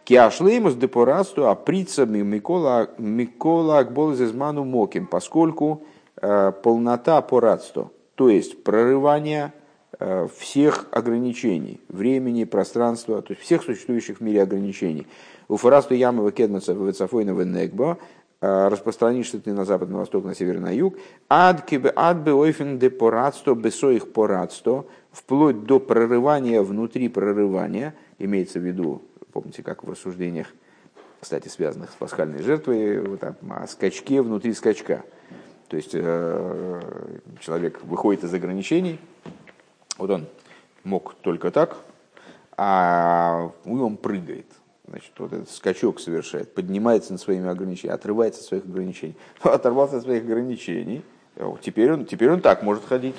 Киашлеймус де а прицами Микола, Микола Акболзезману Моким, поскольку Э, полнота порадства, то есть прорывание э, всех ограничений, времени, пространства, то есть всех существующих в мире ограничений. У фарасту ямы кедмаца вецафойна венегба э, распространишься ты на запад, на восток, на север, на юг, ад кибе ад бы ойфен де порадство, порадство, вплоть до прорывания внутри прорывания, имеется в виду, помните, как в рассуждениях, кстати, связанных с пасхальной жертвой, вот, о скачке внутри скачка – то есть э, человек выходит из ограничений, вот он мог только так, а он прыгает. Значит, вот этот скачок совершает, поднимается над своими ограничениями, отрывается от своих ограничений. Оторвался от своих ограничений, теперь он, теперь он так может ходить.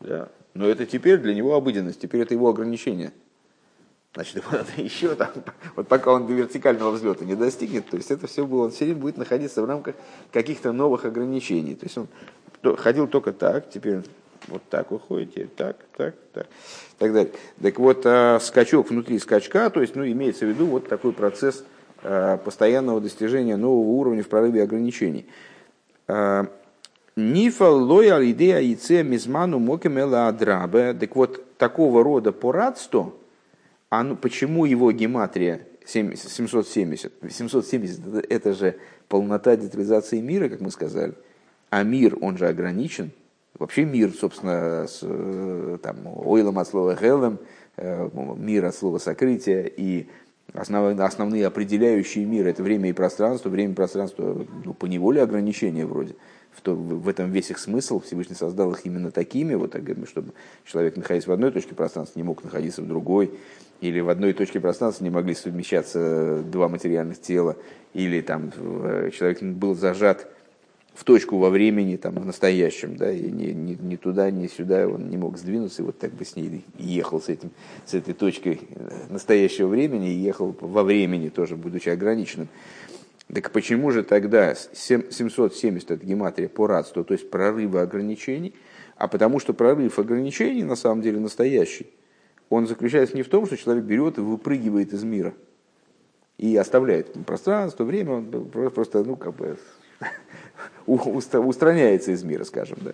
Да? Но это теперь для него обыденность, теперь это его ограничение – Значит, ему надо еще там, вот пока он до вертикального взлета не достигнет, то есть это все было, он все время будет находиться в рамках каких-то новых ограничений. То есть он ходил только так, теперь вот так уходит, теперь так, так, так, так далее. Так вот, а, скачок внутри скачка, то есть, ну, имеется в виду вот такой процесс а, постоянного достижения нового уровня в прорыве ограничений. А, Нифа лоя идея яйце мизману мокемела адрабе. Так вот, такого рода порадство – а ну, почему его гематрия 770? 770 это же полнота детализации мира, как мы сказали. А мир, он же ограничен. Вообще мир, собственно, с э, там, ойлом от слова хелем, э, мир от слова сокрытия и основные, основные определяющие мир это время и пространство. Время и пространство ну, по неволе ограничения вроде в, то, в этом весь их смысл. Всевышний создал их именно такими, вот, чтобы человек, находясь в одной точке пространства, не мог находиться в другой, или в одной точке пространства не могли совмещаться два материальных тела, или там э, человек был зажат в точку во времени, там, в настоящем, да, и ни, ни, ни туда, ни сюда он не мог сдвинуться, и вот так бы с ней ехал с, этим, с этой точкой э, настоящего времени, и ехал во времени, тоже будучи ограниченным. Так почему же тогда 770 это гематрия по радству, то есть прорыва ограничений, а потому что прорыв ограничений на самом деле настоящий. Он заключается не в том, что человек берет и выпрыгивает из мира и оставляет пространство, время, он просто, ну, как бы устраняется из мира, скажем, да.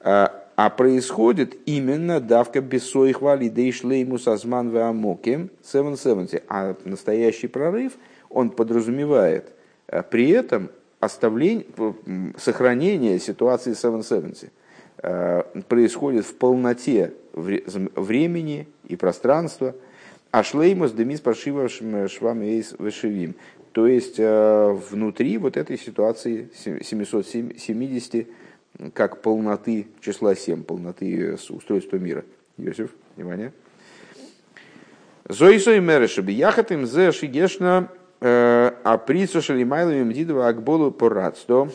А, а происходит именно давка бессоих вали дейшлеймус азман веамокем 770. А настоящий прорыв, он подразумевает а при этом оставление, сохранение ситуации 770 а, происходит в полноте времени и пространства. А шлеймус демис пошива швами вышивим. То есть а, внутри вот этой ситуации 770 как полноты числа 7, полноты устройства мира. Йосиф, внимание. Зоисой мерешеби яхатым зе шигешна А прицу шалимайловым дидова акболу порадсто.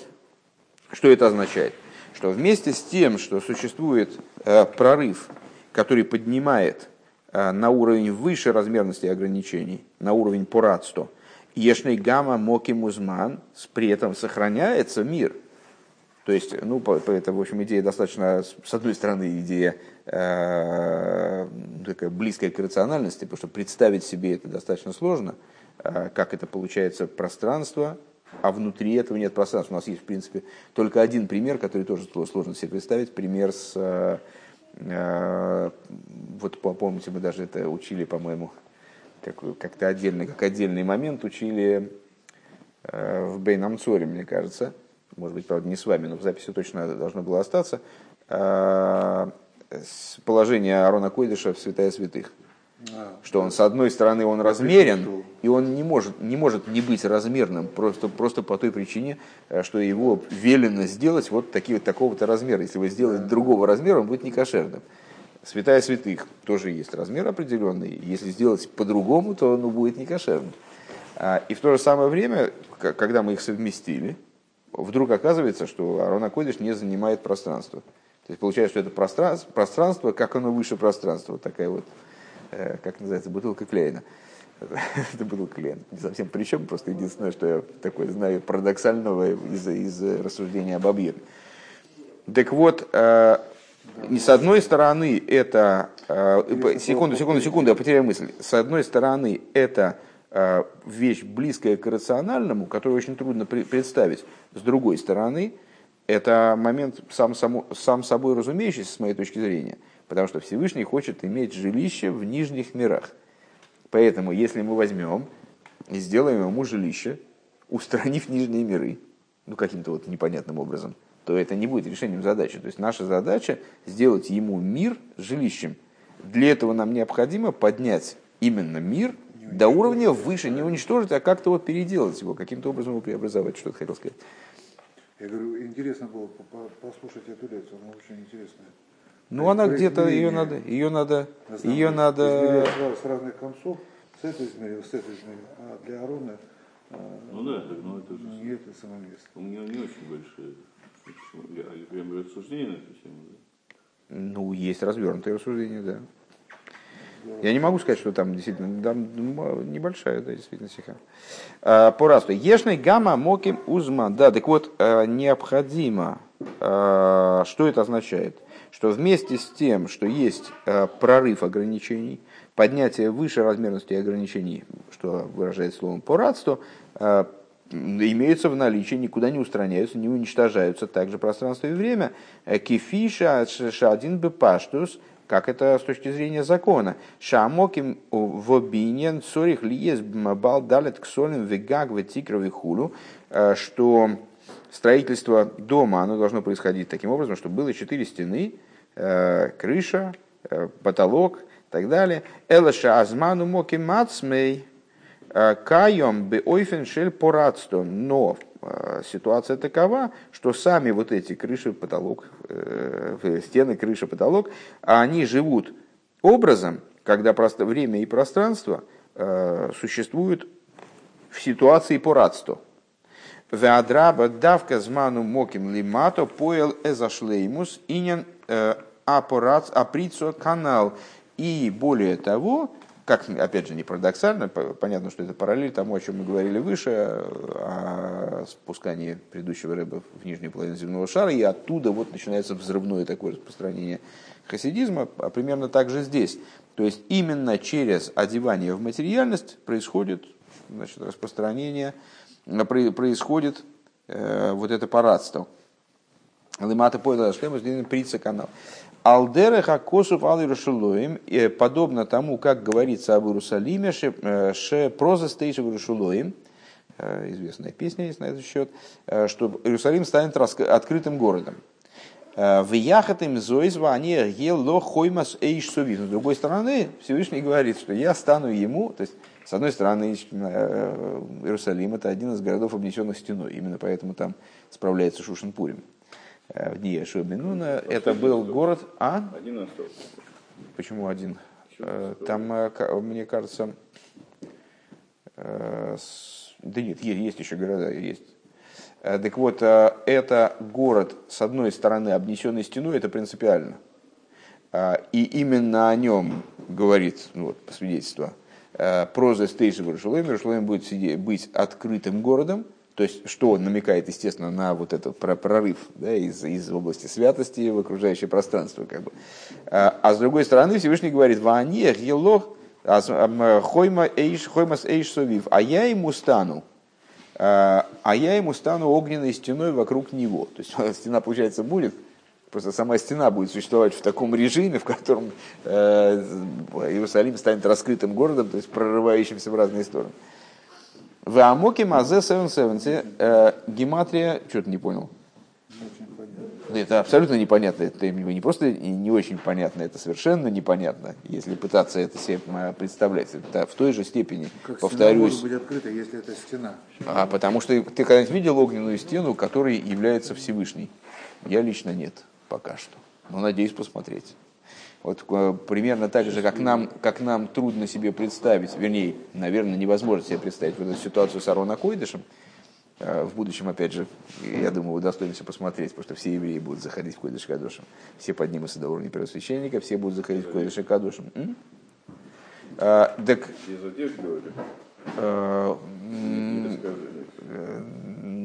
Что это означает? Что вместе с тем, что существует прорыв, который поднимает на уровень выше размерности ограничений, на уровень порадсто, ешный гамма моки музман, при этом сохраняется мир – то есть, ну, это, в общем, идея достаточно, с одной стороны, идея э, такая близкая к рациональности, потому что представить себе это достаточно сложно, э, как это получается пространство, а внутри этого нет пространства. У нас есть, в принципе, только один пример, который тоже сложно себе представить. Пример с... Э, э вот помните, мы даже это учили, по-моему, как, как-то отдельно, как отдельный момент учили э, в Бейнамцоре, мне кажется – может быть, правда, не с вами, но в записи точно должно было остаться, положение Арона Койдыша в святая святых. А, что он, с одной стороны, он размерен, и он не может, не может не быть размерным, просто, просто по той причине, э, что его велено сделать вот такие, такого-то размера. Если вы сделаете другого размера, он будет некошерным. Святая святых тоже есть размер определенный. Если сделать по-другому, то он будет некошерным. А, и в то же самое время, когда мы их совместили, вдруг оказывается, что Арона Кодиш не занимает пространство. То есть получается, что это пространство, пространство как оно выше пространства. Вот такая вот, э, как называется, бутылка Клейна. это бутылка Клейна. Не совсем причем, просто единственное, что я такое знаю парадоксального из, из рассуждения об Абьере. Так вот, э, с одной стороны это... Э, секунду, секунду, секунду, я потеряю мысль. С одной стороны это Э, вещь близкая к рациональному, которую очень трудно представить. С другой стороны, это момент сам, само, сам собой разумеющийся, с моей точки зрения, потому что Всевышний хочет иметь жилище в нижних мирах. Поэтому, если мы возьмем и сделаем ему жилище, устранив нижние миры, ну, каким-то вот непонятным образом, то это не будет решением задачи. То есть наша задача сделать ему мир жилищем. Для этого нам необходимо поднять именно мир – до уровня выше, не уничтожить, а как-то вот переделать его, каким-то образом его преобразовать, что ты хотел сказать. Я говорю, интересно было послушать эту лекцию, она очень интересная. Ну, она где-то, ее надо, ее надо, ее надо... С разных концов, с этой измерил, с этой измерил, а для Арона а, ну да, ну это же... Не это самое место. У меня не очень большие прям рассуждения на эту тему, да? Ну, есть развернутые рассуждения, да. Я не могу сказать, что там действительно там небольшая, да, действительно сиха. По расту. Ешный гамма моким узман. Да, так вот, а, необходимо, а, что это означает? Что вместе с тем, что есть прорыв ограничений, поднятие выше размерности ограничений, что выражает словом по радству, имеются в наличии, никуда не устраняются, не уничтожаются также пространство и время. Кефиша шадин бепаштус как это с точки зрения закона. Шамоким в обинен сорих лиес бал далет ксолин вегаг в хулу, э, что строительство дома оно должно происходить таким образом, чтобы было четыре стены, э, крыша, э, потолок и так далее. Элаша азману моки мацмей кайом бы ойфен шель порадстон. Но Э, ситуация такова, что сами вот эти крыши, потолок, э, стены, крыша, потолок, они живут образом, когда просто время и пространство э, существуют в ситуации порадства. Веадраба давка зману моким лимато поел эзашлеймус инен априцо канал. И более того, как, опять же, не парадоксально, понятно, что это параллель тому, о чем мы говорили выше, о спускании предыдущего рыба в нижнюю половину земного шара, и оттуда вот начинается взрывное такое распространение хасидизма, а примерно так же здесь. То есть именно через одевание в материальность происходит значит, распространение, происходит э, вот это парадство. Лымата поэла шлема прица канал. Алдереха косув ал Иерушалоим, подобно тому, как говорится об Иерусалиме, ше э, проза стоишь в Иерушалоим, э, известная песня есть на этот счет, э, что Иерусалим станет открытым городом. В Яхатым Зоизва они ело хоймас эйш. С другой стороны, Всевышний говорит, что я стану ему, то есть, с одной стороны, Иерусалим это один из городов, обнесенных стеной, именно поэтому там справляется Шушин Пурим. Э, в дни Яшуа Бенуна. Это был город... А? Один остался. Почему один? Э, там, э, мне кажется, Да нет, есть еще города, есть. Так вот, это город, с одной стороны, обнесенный стеной, это принципиально. И именно о нем говорит, ну, вот, по свидетельству, проза Стейши Иерушалайм. Иерушалайм будет сидеть, быть открытым городом, то есть, что намекает, естественно, на вот этот прорыв да, из, из области святости в окружающее пространство. Как бы. А, а с другой стороны, Всевышний говорит, «Вааньех елох хойма эйш, хоймас эйш совив, а я ему стану, а, а я ему стану огненной стеной вокруг него». То есть, стена, получается, будет, просто сама стена будет существовать в таком режиме, в котором э, Иерусалим станет раскрытым городом, то есть прорывающимся в разные стороны. В Амоке Мазе 770 э, гематрия, что-то не понял. Это абсолютно непонятно. Это не просто не очень понятно, это совершенно непонятно, если пытаться это себе представлять. Это в той же степени, как повторюсь. может быть открыта, если это стена? А потому что ты когда-нибудь видел огненную стену, которой является Всевышний? Я лично нет, пока что. Но надеюсь посмотреть. Вот э, примерно так же, как нам, как нам трудно себе представить, вернее, наверное, невозможно себе представить вот эту ситуацию с Арона Койдышем, э, в будущем, опять же, я думаю, удостоимся посмотреть, потому что все евреи будут заходить в Койдыш Кадушем. Все поднимутся до уровня первосвященника, все будут заходить в Койдыш Кадушем. А, так,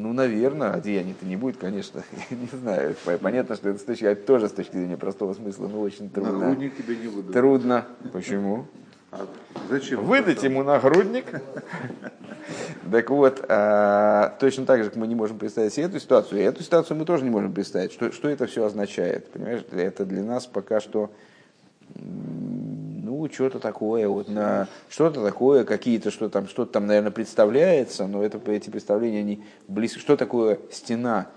ну, наверное, одеяний-то не будет, конечно. не знаю. Понятно, что это, с точки, тоже с точки зрения простого смысла, но очень трудно. Нагрудник тебе не выдадут. Трудно. Почему? А зачем? Выдать ему нагрудник. Так вот, а, точно так же, как мы не можем представить себе эту ситуацию, и эту ситуацию мы тоже не можем представить. Что, что это все означает? Понимаешь, это для нас пока что ну, что-то такое, вот на что-то такое, какие-то, что там, что-то там, наверное, представляется, но это, эти представления, они близко. Что такое стена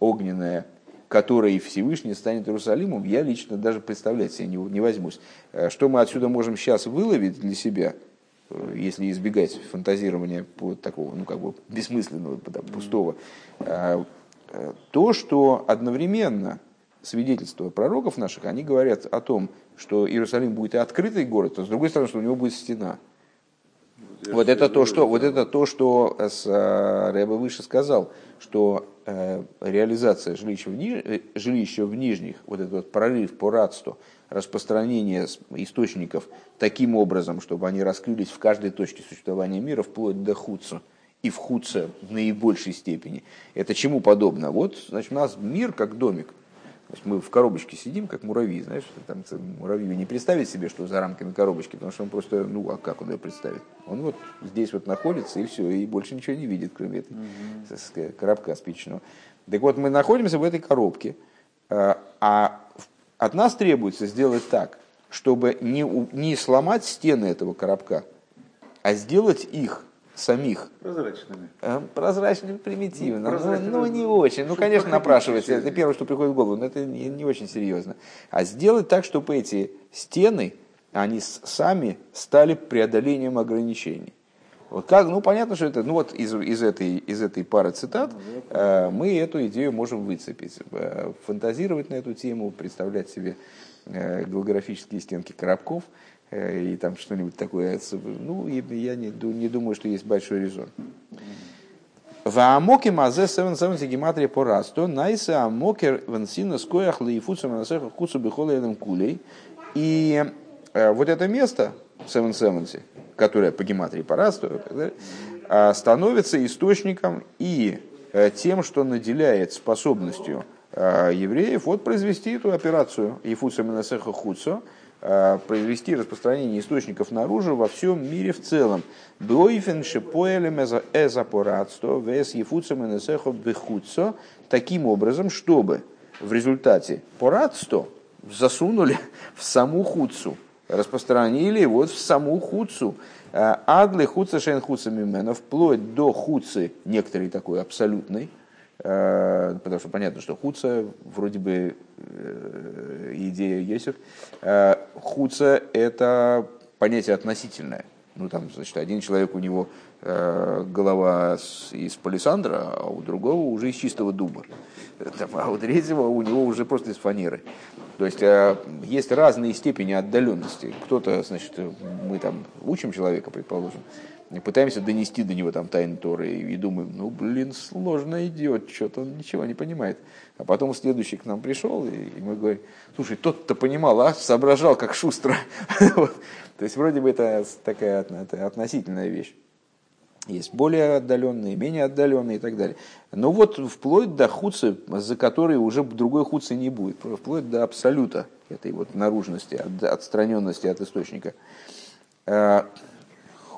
огненная, которой Всевышний станет Иерусалимом, я лично даже представлять себе не, не возьмусь. Э, что мы отсюда можем сейчас выловить для себя, э, если избегать фантазирования по такого, ну, как бы бессмысленного, пустого, э, то, что одновременно свидетельства пророков наших, они говорят о том, что Иерусалим будет и открытый город, а с другой стороны, что у него будет стена. Вот, вот это то, что, вот это то, что с, э, Рэбе выше сказал, что э, реализация жилища в, ни, э, жилища в нижних, вот этот вот прорыв по радству, распространение источников таким образом, чтобы они раскрылись в каждой точке существования мира, вплоть до Хуца, и в Хуце в наибольшей степени. Это чему подобно? Вот, значит, у нас мир как домик. То есть мы в коробочке сидим, как муравьи, знаешь, там муравью не представить себе, что за рамками коробочки, потому что он просто, ну а как он ее представит? Он вот здесь вот находится и все, и больше ничего не видит, кроме этой mm-hmm. коробка спичного. Так вот, мы находимся в этой коробке, а, а от нас требуется сделать так, чтобы не, не сломать стены этого коробка, а сделать их самих. Прозрачными. Э, прозрачными, примитивно. Ну, ну, ну, не очень. Ну, конечно, напрашивается. Это первое, что приходит в голову, но это не, не очень серьезно. А сделать так, чтобы эти стены, они сами стали преодолением ограничений. Вот как, ну понятно, что это, ну вот из, из, этой, из этой пары цитат э, мы эту идею можем выцепить, э, фантазировать на эту тему, представлять себе э, голографические стенки коробков, и там что-нибудь такое. Ну, я не, не думаю, что есть большой резон. В амоке мазе севен севен гематрия по расту, найса амокер венсина скоях лейфуца манасеха куцу бихола кулей. И э, вот это место, севен севенси, которое по гематрии по расту, э, становится источником и тем, что наделяет способностью евреев вот произвести эту операцию Ефуса Менесеха Хуцо, Э, произвести распространение источников наружу во всем мире в целом. Блойфен шипоэлем эзапоратсто вес ефуцем энесехо бехуцо таким образом, чтобы в результате порадсто засунули в саму хуцу, распространили вот в саму хуцу. Э, Адли хуца шен хуца мимена, вплоть до хуцы, некоторый такой абсолютный, Э, потому что понятно, что хуца вроде бы э, идея есть. Э, хуца это понятие относительное. Ну, там, значит, один человек, у него голова из палисандра, а у другого уже из чистого дуба. А у третьего у него уже просто из фанеры. То есть э, есть разные степени отдаленности. Кто-то, значит, мы там учим человека, предположим, пытаемся донести до него там тайны Торы и думаем, ну, блин, сложно идет, что-то он ничего не понимает. А потом следующий к нам пришел, и мы говорим, слушай, тот-то понимал, а соображал, как шустро. То есть вроде бы это такая относительная вещь. Есть более отдаленные, менее отдаленные и так далее. Но вот вплоть до худцы, за которые уже другой худцы не будет. Вплоть до абсолюта этой вот наружности, отстраненности от источника.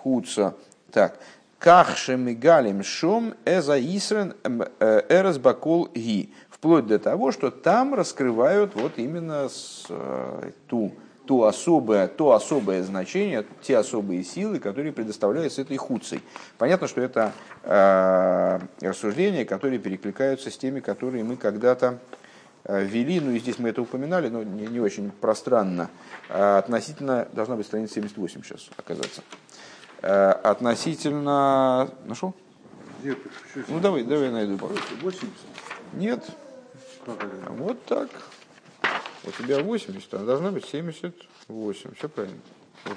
Худца. Так. Кахше мигалим шум эза исрен э, эрес бакол ги. Вплоть до того, что там раскрывают вот именно с, э, ту то особое, то особое значение, те особые силы, которые предоставляются этой худцей. Понятно, что это э, рассуждения, которые перекликаются с теми, которые мы когда-то э, ввели, ну и здесь мы это упоминали, но не, не очень пространно, относительно, должна быть страница 78 сейчас оказаться, относительно, нашел? Нет, ну давай, давай найду. 80? Нет. Вот так. У тебя 80, а должна быть 78. Все правильно. Вот.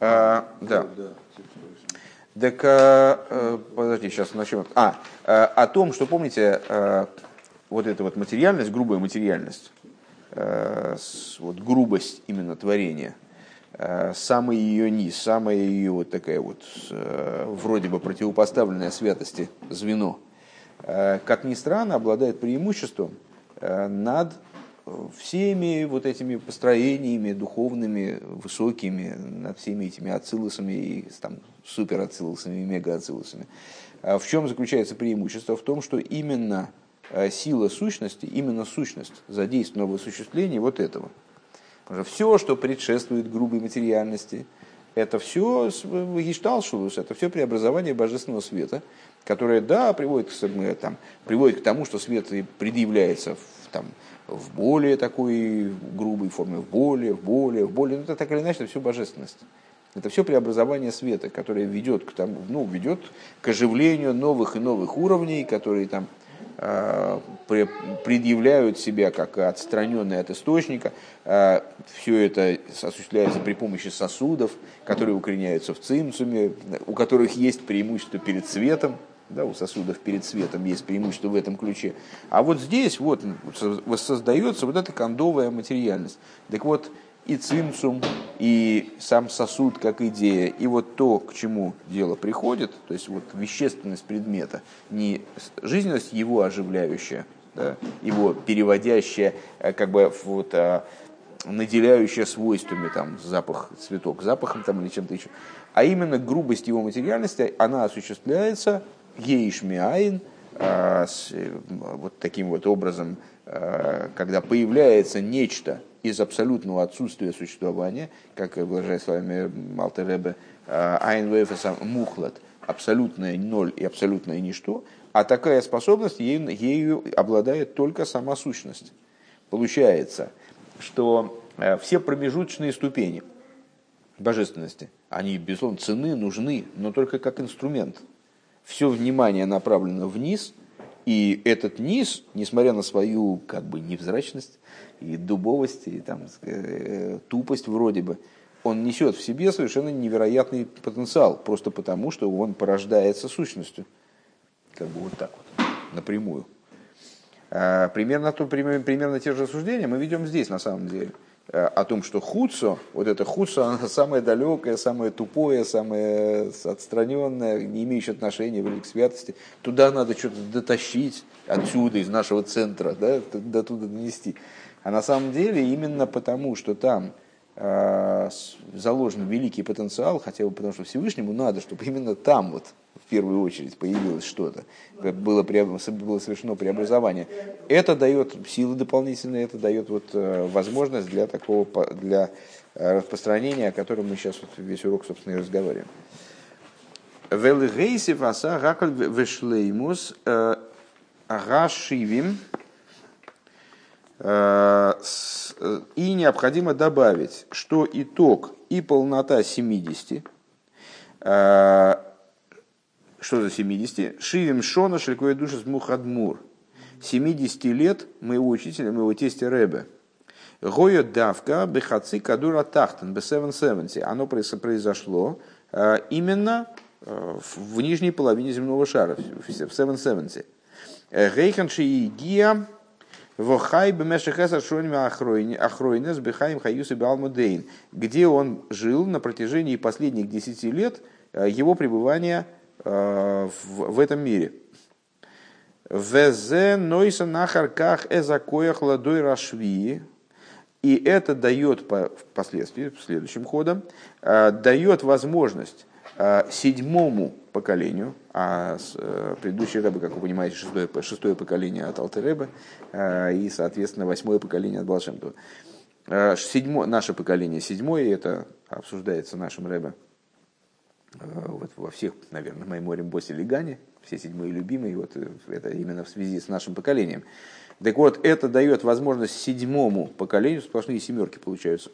А, да. Так, а, э, подожди, сейчас начнем. А, а, о том, что помните, вот эта вот материальность, грубая материальность, вот грубость именно творения, самый ее низ, самая ее вот такая вот а, вроде бы противопоставленная святости звено, а, как ни странно, обладает преимуществом над всеми вот этими построениями духовными, высокими, над всеми этими ацилусами и там, супер ацилусами и мега ацилусами. А в чем заключается преимущество? В том, что именно э, сила сущности, именно сущность задействована в осуществлении вот этого. Все, что предшествует грубой материальности, это все гешталшулус, это все преобразование божественного света, которое, да, приводит к, там, приводит к тому, что свет предъявляется в, там, в более такой грубой форме, в более, в более, в более. Ну, это так или иначе, это все божественность. Это все преобразование света, которое ведет к, тому, ну, ведет к оживлению новых и новых уровней, которые там э, предъявляют себя как отстраненные от источника. Э, все это осуществляется при помощи сосудов, которые укореняются в цимцуме, у которых есть преимущество перед светом да, у сосудов перед светом есть преимущество в этом ключе. А вот здесь вот воссоздается вот эта кондовая материальность. Так вот, и цимсум, и сам сосуд как идея, и вот то, к чему дело приходит, то есть вот вещественность предмета, не жизненность его оживляющая, да, его переводящая, э, как бы вот, а, наделяющая свойствами там, запах цветок запахом там, или чем-то еще, а именно грубость его материальности, она осуществляется Ейшмиайн, а, вот таким вот образом, а, когда появляется нечто из абсолютного отсутствия существования, как выражает словами Малтеребе, Айнвейфеса Мухлад, абсолютное ноль и абсолютное ничто, а такая способность ею, ею обладает только сама сущность. Получается, что а, все промежуточные ступени божественности, они, безусловно, цены, нужны, но только как инструмент – все внимание направлено вниз, и этот низ, несмотря на свою как бы невзрачность и дубовость, и там, э, тупость вроде бы, он несет в себе совершенно невероятный потенциал, просто потому, что он порождается сущностью. Как бы вот так вот, напрямую. А, примерно, то, примерно, примерно те же рассуждения мы ведем здесь на самом деле – о том, что худсо, вот это худсо, оно самое далекое, самое тупое, самое отстраненное, не имеющее отношения к святости, туда надо что-то дотащить отсюда, из нашего центра, да, до туда донести. А на самом деле именно потому, что там э, заложен великий потенциал, хотя бы потому, что Всевышнему надо, чтобы именно там вот в первую очередь появилось что-то, было, было совершено преобразование. Это дает силы дополнительные, это дает вот э, возможность для такого для э, распространения, о котором мы сейчас вот весь урок, собственно, и разговариваем. Велгейси васа ракль вешлеймус э, рашивим и необходимо добавить, что итог и полнота 70 что за 70? Шивим шона шликуя душа с мухадмур. 70 лет моего учителя, моего тестя Ребе. Гоя давка бехаци кадура тахтен бе 770. Оно произошло э, именно э, в нижней половине земного шара, в 770. Гейхан шиигия Вохай бемешехеса шоними ахройнес бехаим хаюсы балмудейн, где он жил на протяжении последних десяти лет э, его пребывания в этом мире. Везе нойса нахарках эзакоях ладой рашви. И это дает впоследствии, следующим ходом, э, дает возможность э, седьмому поколению, а э, предыдущий Рэбе, как вы понимаете, шестое, шестое поколение от Алтереба и, соответственно, восьмое поколение от Балшемтова. Седьмое, наше поколение седьмое, это обсуждается нашим Рэбе вот во всех, наверное, Майморем Босе Легане, все седьмые любимые, вот это именно в связи с нашим поколением. Так вот, это дает возможность седьмому поколению, сплошные семерки получаются.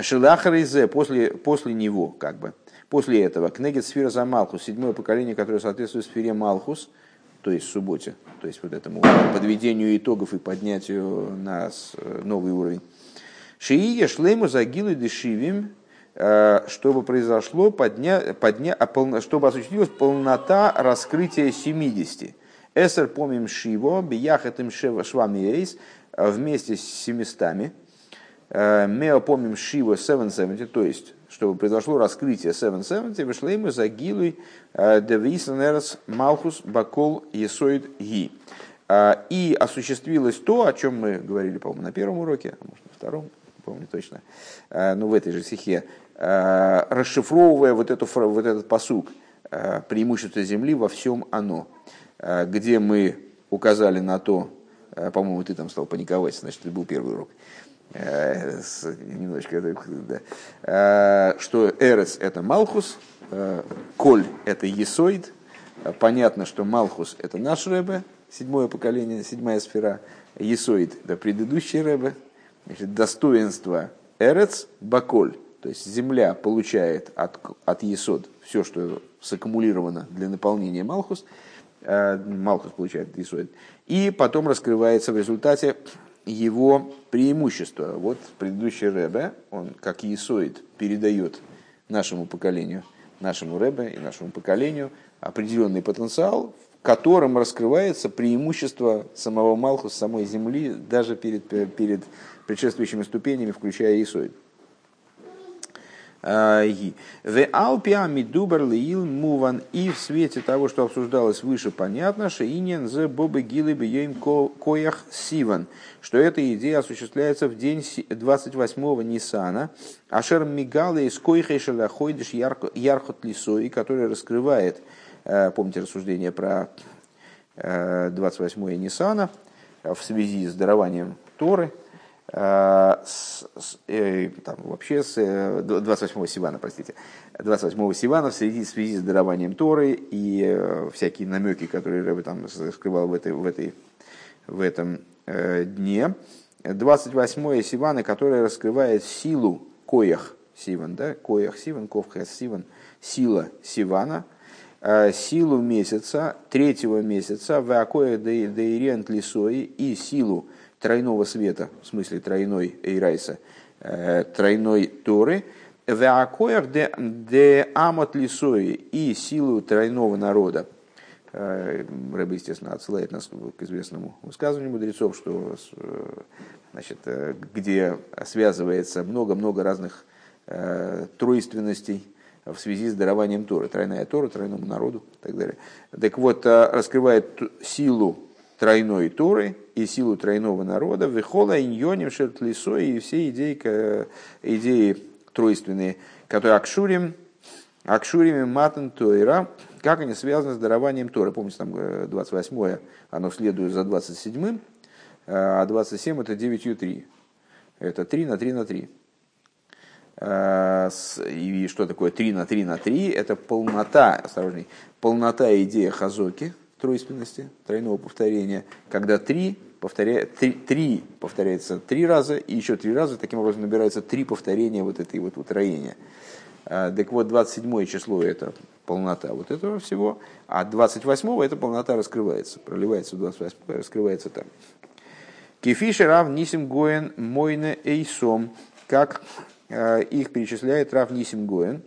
Шелахарейзе после, после него, как бы, после этого, Кнегет Сфира за Малхус, седьмое поколение, которое соответствует сфере Малхус, то есть субботе, то есть вот этому подведению итогов и поднятию на новый уровень. Шиия шлейму загилу дешивим, э, чтобы произошло, подня, подня, чтобы осуществилась полнота раскрытия 70. Эсер помим Шиво, Бияхатым Швами Эйс, э, вместе с семистами. Э, Мео помим Шиво 770, то есть, чтобы произошло раскрытие 770, вышли мы за Гилуй э, Девисенерс Малхус Бакол Есоид Ги. И осуществилось то, о чем мы говорили, по-моему, на первом уроке, а может на втором, помню точно, ну в этой же стихе, расшифровывая вот, эту, вот этот посук, преимущество земли во всем оно. Э, где мы указали на то, э, по-моему, ты там стал паниковать, значит, это был первый урок, э, немножечко, да, что Эрес – это Малхус, Коль – это Есоид, понятно, что Малхус – это наш Рэбе, седьмое поколение, седьмая сфера, Есоид – это предыдущий Рэбе, значит, достоинство Эрец – Баколь, то есть земля получает от, от Есод все, что саккумулировано для наполнения Малхус – Э, Малхус получает Исоид. И потом раскрывается в результате его преимущество. Вот предыдущий Рэбе, он как Исоид передает нашему поколению, нашему Рэбе и нашему поколению определенный потенциал, в котором раскрывается преимущество самого Малхуса, самой земли, даже перед, перед предшествующими ступенями, включая Исоид. В Алпиа Мидубар Лиил Муван и в свете того, что обсуждалось выше, понятно, что Инин за Бобы Гилы Бьем Коях Сиван, что эта идея осуществляется в день 28-го Нисана, Ашер Мигала из Койхай Шаляхойдиш Ярхот Лисой, который раскрывает, э, помните рассуждение про 28-е э, Нисана в связи с дарованием Торы, с, с, э, там, вообще с 28-го э, Сивана, простите, 28-го Сивана в связи, в связи с дарованием Торы и э, всякие намеки, которые Рэбе там скрывал в, этой, в, этой, в этом э, дне. 28-е Сивана, которое раскрывает силу коях Сиван, да, коях Сиван, ковхас Сиван, сила Сивана, э, силу месяца, третьего месяца, в Дейрент Лисои и силу тройного света, в смысле тройной Эйрайса, э, тройной Торы, Веакоях де амот лисои и силу тройного народа. Э, Рэбе, естественно, отсылает нас к известному высказыванию мудрецов, что э, значит, где связывается много-много разных тройственностей в связи с дарованием Торы. Тройная Тора, тройному народу и так далее. Так вот, раскрывает силу тройной Торы и силу тройного народа, вихола иньоним шертлисо и все идеи, идеи тройственные, которые акшурим, акшурим матан тойра, как они связаны с дарованием Торы. Помните, там 28-е, э, оно следует за 27-м, а 27 это 9 3. Это 3 на 3 на 3. Э, и что такое 3 на 3 на 3? Это полнота, осторожней, полнота идеи хазоки, тройственности, тройного повторения, когда три, повторя... три, три повторяется три раза, и еще три раза, таким образом набирается три повторения вот этой вот утроения. Так вот, 27 число это полнота вот этого всего, а 28 эта полнота раскрывается, проливается в 28 раскрывается там. Кефишер Рав Нисим Гоен Мойне Эйсом, как э, их перечисляет Рав Нисим Гоен,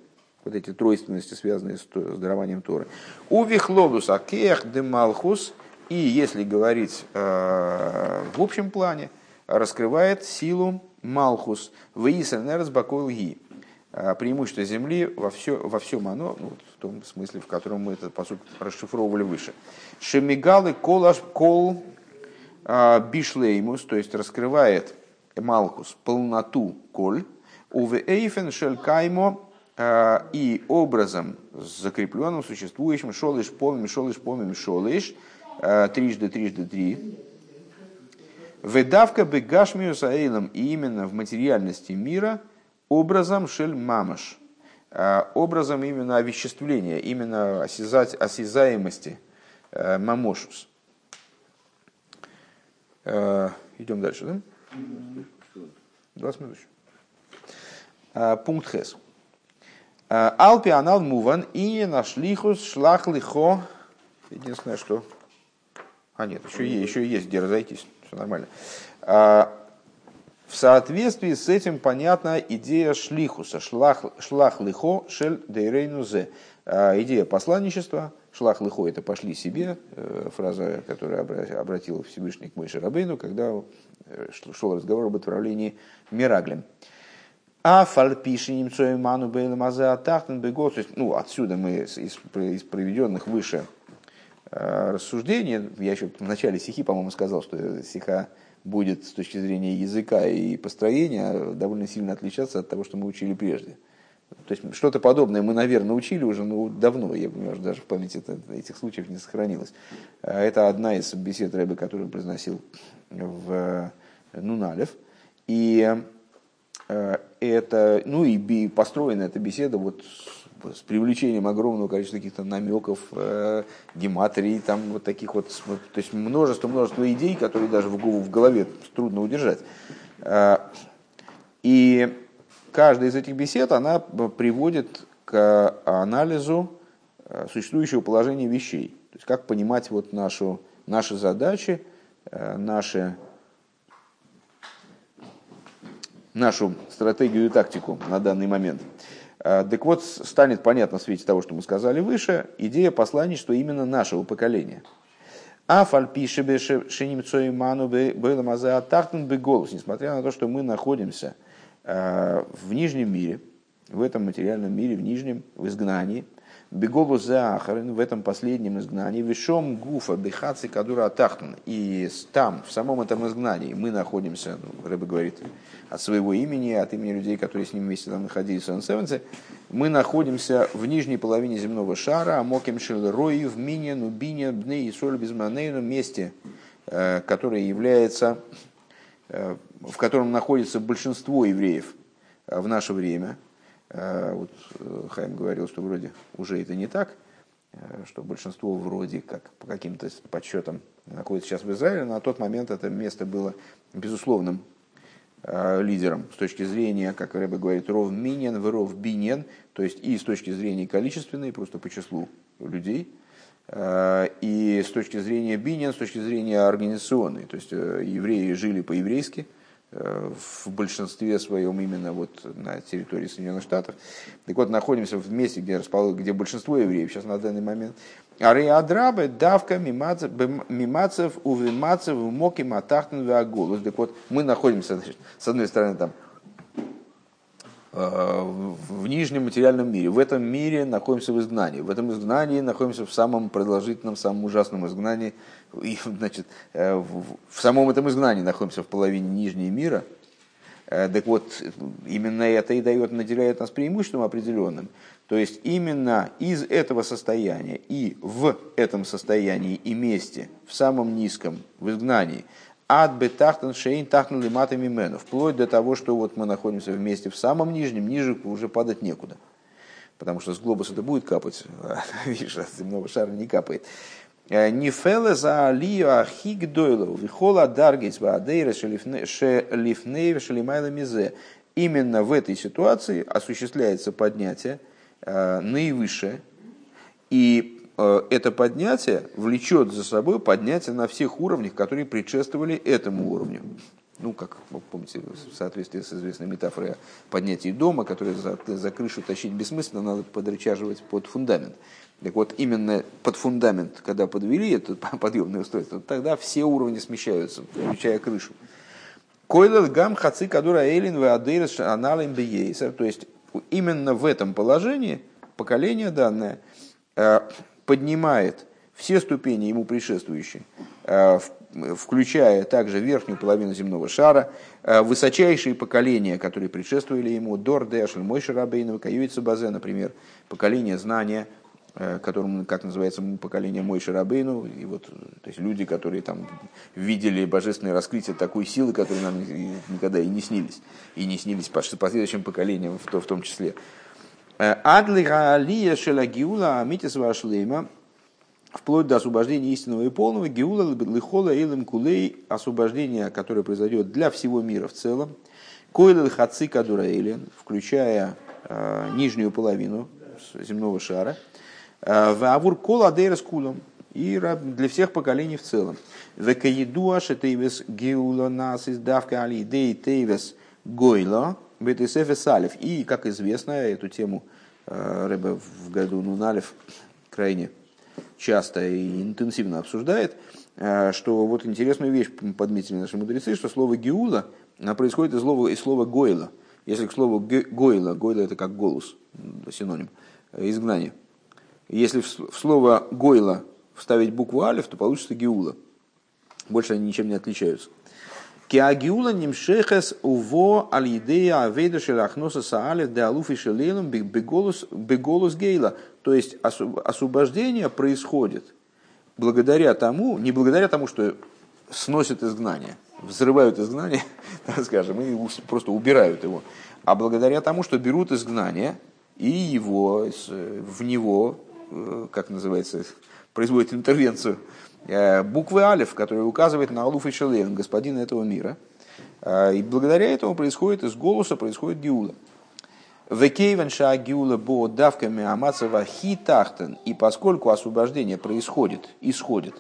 вот эти тройственности, связанные с, с дарованием Торы. У Вихлодус Акех де Малхус, и если говорить э, в общем плане, раскрывает силу Малхус, Ваисенерс Бакойл Ги, э, преимущество земли во, все, во всем оно, ну, в том смысле, в котором мы этот посуд расшифровывали выше. Шемигалы колаш кол а, бишлеймус, то есть раскрывает Малхус полноту коль, уве эйфен шелькаймо и образом закрепленным, существующим, шолыш помим, шолыш помим, шолыш, а, трижды, трижды, три. Ведавка бегашмию саэйлом, и именно в материальности мира образом шель мамаш, образом именно овеществления, именно осязать, осязаемости мамошус. Э, идем дальше, да? 20 минут еще. Э, пункт Хес. Э, Алпи анал муван и нашлихус шлах лихо. Единственное, что... А нет, еще, есть, еще есть где разойтись. Все нормально. В соответствии с этим понятна идея шлихуса. Шлах, шлах лихо шель дейрейну зе. Идея посланничества – Шлах лихо это пошли себе, э, фраза, которая обратила Всевышний к Мойше Рабейну, когда э, шел разговор об отправлении Мираглем. А фальпиши немцой ману бейлем атахтен бегос. Ну, отсюда мы из, из проведенных выше э, рассуждений, я еще в начале стихи, по-моему, сказал, что стиха будет с точки зрения языка и построения довольно сильно отличаться от того, что мы учили прежде. То есть что-то подобное мы, наверное, учили уже ну, давно, я понимаю, даже в памяти этих случаев не сохранилось. А это одна из бесед Рэбе, которую произносил в Нуналев. И э, это, ну и построена эта беседа вот с, привлечением огромного количества каких-то намеков, э, гематрий, там вот таких вот, то есть множество-множество идей, которые даже в, в голове трудно удержать. Э, и каждая из этих бесед, она приводит к анализу э, существующего положения вещей. То есть как понимать вот нашу, наши задачи, э, наши, нашу стратегию и тактику на данный момент. Э, так вот, станет понятно в свете того, что мы сказали выше, идея послания, что именно нашего поколения. А фальпишебе шенимцой ману бейламазе атахтен беголос, несмотря на то, что мы находимся – Э, в нижнем мире, в этом материальном мире, в нижнем, в изгнании, Беголу Захарин в этом последнем изгнании, Вишом Гуфа Бехаци Кадура Атахтан. И там, в самом этом изгнании, мы находимся, ну, Рэбе говорит, от своего имени, от имени людей, которые с ним вместе там находились в Севенце, мы находимся в нижней половине земного шара, Амоким Шил Рои, в Мине, Нубине, Бне и Соль Безманейну, месте, э, которое является э, в котором находится большинство евреев э, в наше время. Э, вот э, Хайм говорил, что вроде уже это не так, что большинство вроде как по каким-то подсчетам находится сейчас в Израиле, на тот момент это место было безусловным лидером с точки зрения, как Рэбе говорит, ров минен, ров бинен, то есть и с точки зрения количественной, просто по числу людей, и с точки зрения бинен, с точки зрения организационной, то есть евреи жили по-еврейски, Э, в большинстве своем именно вот на территории Соединенных Штатов. Так вот, находимся в месте, где, расположено, где большинство евреев сейчас на данный момент. Ариадрабы, давка, мимацев, увимацев, моки, матахтен, вагулус. Так вот, мы находимся, значит, с одной стороны, там, э, в нижнем материальном мире. В этом мире находимся в изгнании. В этом изгнании находимся в самом продолжительном, самом ужасном изгнании – и, значит, э, в самом этом изгнании находимся в половине нижнего мира. Э, так вот, именно это и дает, наделяет нас преимуществом определенным. То есть именно из этого состояния и в этом состоянии и месте, в самом низком, в изгнании, ад бетахтан шейн тахтан лиматами мену, вплоть до того, что вот мы находимся вместе в самом нижнем, ниже уже падать некуда. Потому что с глобуса это будет капать, видишь, с земного шара не капает. Э, Нифеле за алию ахиг дойлов, вихола даргейс ваадейра шелифней шелимайла мизе. именно в этой ситуации осуществляется поднятие наивысшее, и это поднятие влечет за собой поднятие на всех уровнях, которые предшествовали этому уровню ну, как вы помните, в соответствии с известной метафорой о поднятии дома, который за, за крышу тащить бессмысленно, надо подрычаживать под фундамент. Так вот, именно под фундамент, когда подвели это подъемное устройство, тогда все уровни смещаются, включая крышу. Койлер гам хацы кадура эйлин веадейрес аналим бейсер. То есть, именно в этом положении поколение данное э, поднимает все ступени ему предшествующие э, включая также верхнюю половину земного шара, э, высочайшие поколения, которые предшествовали ему, Дор, Дэшель, Мой Шарабейнов, Каюица Базе, например, поколение знания, э, которым, как называется, поколение Мой Шарабейну, и вот, то есть люди, которые там видели божественное раскрытие такой силы, которые нам никогда и не снились, и не снились последующим поколениям в том числе. Э, Адли Гаалия Шелагиула Амитис Вашлейма вплоть до освобождения истинного и полного, геула лихола эйлем кулей, освобождение, которое произойдет для всего мира в целом, койлел хаци кадураэлен, включая э, нижнюю половину земного шара, э, в авур кола дейрес кулом, и для всех поколений в целом. Векаедуа шетейвес геула нас из давка али дей тейвес гойла бетесефе салев. И, как известно, эту тему э, Рэбе в году Нуналев крайне часто и интенсивно обсуждает, э, что вот интересную вещь подметили наши мудрецы, что слово «геула» происходит из слова, из слова «гойла». Если к слову «гойла», «гойла» это как «голос», синоним, э, изгнание. Если в слово «гойла» вставить букву «алиф», то получится «геула». Больше они ничем не отличаются. Киагиула нимшехес уво алидея авейда шелахноса саалев де алуфи шелелум беголус гейла. То есть освобождение происходит благодаря тому, не благодаря тому, что сносят изгнание, взрывают изгнание, так скажем, и просто убирают его, а благодаря тому, что берут изгнание и его, в него, э, как называется, производят интервенцию буквы Алиф, которая указывает на Алуф и Шелем, господина этого мира. Э, и благодаря этому происходит, из голоса происходит Гиула. Векейвенша Гиула бо давками Амацева хитахтен. И поскольку освобождение происходит, исходит,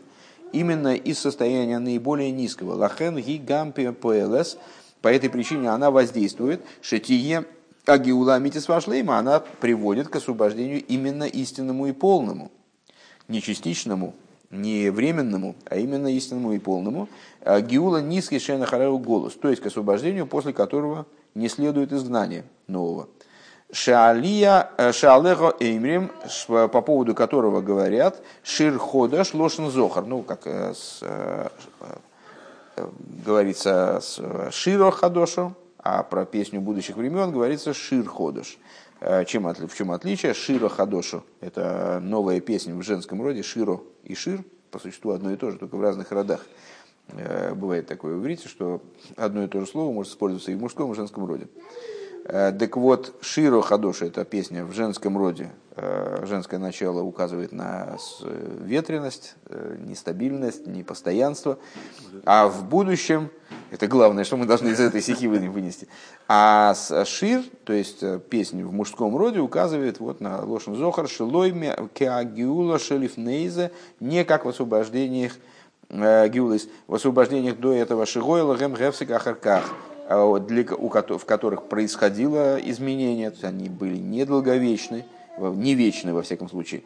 именно из состояния наиболее низкого, лахен ги гампи поэлес, по этой причине она воздействует, шетие агиула митис вашлейма, она приводит к освобождению именно истинному и полному, не частичному, не временному, а именно истинному и полному, а гиула низкий шенахарау голос, то есть к освобождению, после которого не следует изгнание нового. Шаалия э, Шаалего Эймрим, по поводу которого говорят Ширхода Шлошен Зохар, ну, как э, с, э, говорится с Широ Хадошу, а про песню будущих времен говорится Шир Ходош. Э, чем, в чем отличие? Широ Хадошу – это новая песня в женском роде. Широ и Шир по существу одно и то же, только в разных родах. Э, бывает такое в иврите, что одно и то же слово может использоваться и в мужском, и в женском роде. Э, так вот, Широ Хадоша – это песня в женском роде. Женское начало указывает на ветренность, нестабильность, непостоянство. А в будущем – это главное, что мы должны из этой стихи вынести. А шир, то есть э, песня в мужском роде, указывает вот на Лошен Зохар, Шилойме Кеагиула Шелифнейзе, не как в освобождениях э, Гиулис, в освобождениях до этого Шигойла Гем Гевсик Ахарках, а в которых происходило изменение, то есть они были недолговечны, не вечны во всяком случае.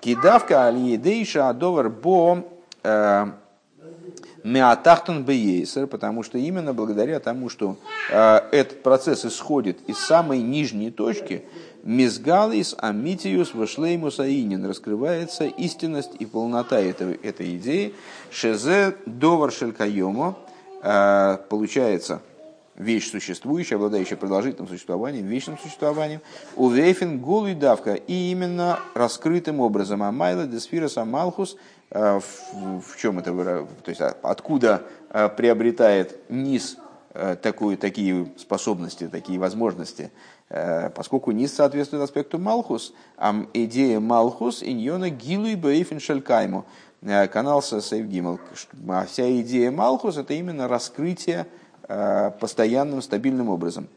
Кидавка алиедейша адовар бо э, Меатахтон бейсер, потому что именно благодаря тому, что э, этот процесс исходит из самой нижней точки, Мизгалис Амитиус Вашлеймус Аинин раскрывается истинность и полнота этого, этой идеи. Шезе Довар Шелькайомо э, получается вещь существующая, обладающая продолжительным существованием, вечным существованием, у Вейфен Гулу Давка, и именно раскрытым образом. Амайла Десфира Самалхус Э, в, чем это, то есть а, откуда э, приобретает низ э, такую, такие способности, такие возможности, поскольку низ соответствует аспекту Малхус, а идея Малхус иньона гилуй бейфен шелькайму, канал Сейф Гимл. А вся идея Малхус это именно раскрытие постоянным, стабильным образом.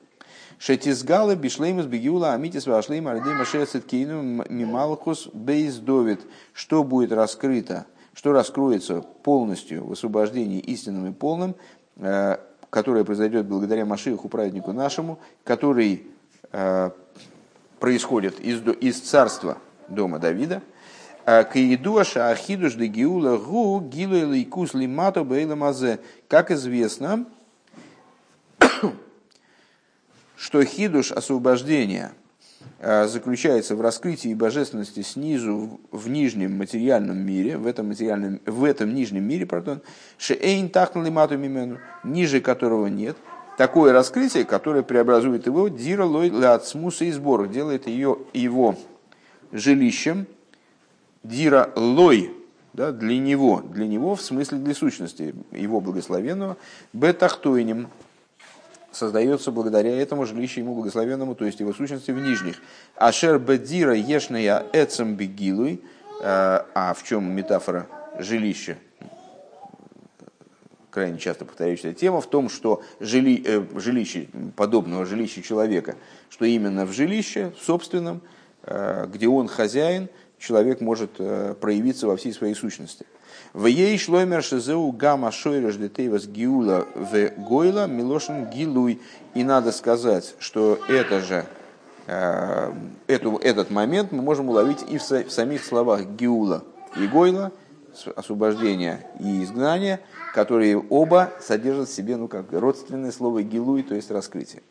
Шетизгалы бишлеймус бегиула амитис вашлейм ардей машецет кейну мималхус бейздовит. Что будет раскрыто, что раскроется полностью в освобождении истинным и полным, э, которое произойдет благодаря Машиху, праведнику нашему, который э, происходит из, из царства дома Давида. Как известно, что хидуш освобождения э, заключается в раскрытии божественности снизу в нижнем материальном мире, в этом, материальном, в этом нижнем мире, пардон, шеэйн тахнали мату мимену, ниже которого нет, такое раскрытие, которое преобразует его дира лой лацмуса и сбор, делает ее, его жилищем, дира лой, да, для него, для него в смысле для сущности, его благословенного, бетахтойним, создается благодаря этому жилище ему благословенному, то есть его сущности в нижних. Ашер бедира ешная эцем бегилуй, э, а в чем метафора жилища? Крайне часто повторяющаяся тема в том, что жили, э, жилище, подобного жилища человека, что именно в жилище собственном, э, где он хозяин, человек может э, проявиться во всей своей сущности. В ей шлоймер шизеу гамма шойреш детейвас гиула в гойла милошин гилуй. И надо сказать, что это же, э, эту, этот момент мы можем уловить и в, в самих словах гиула и гойла, освобождения и изгнания, которые оба содержат в себе ну, как родственное слово гилуй, то есть раскрытие.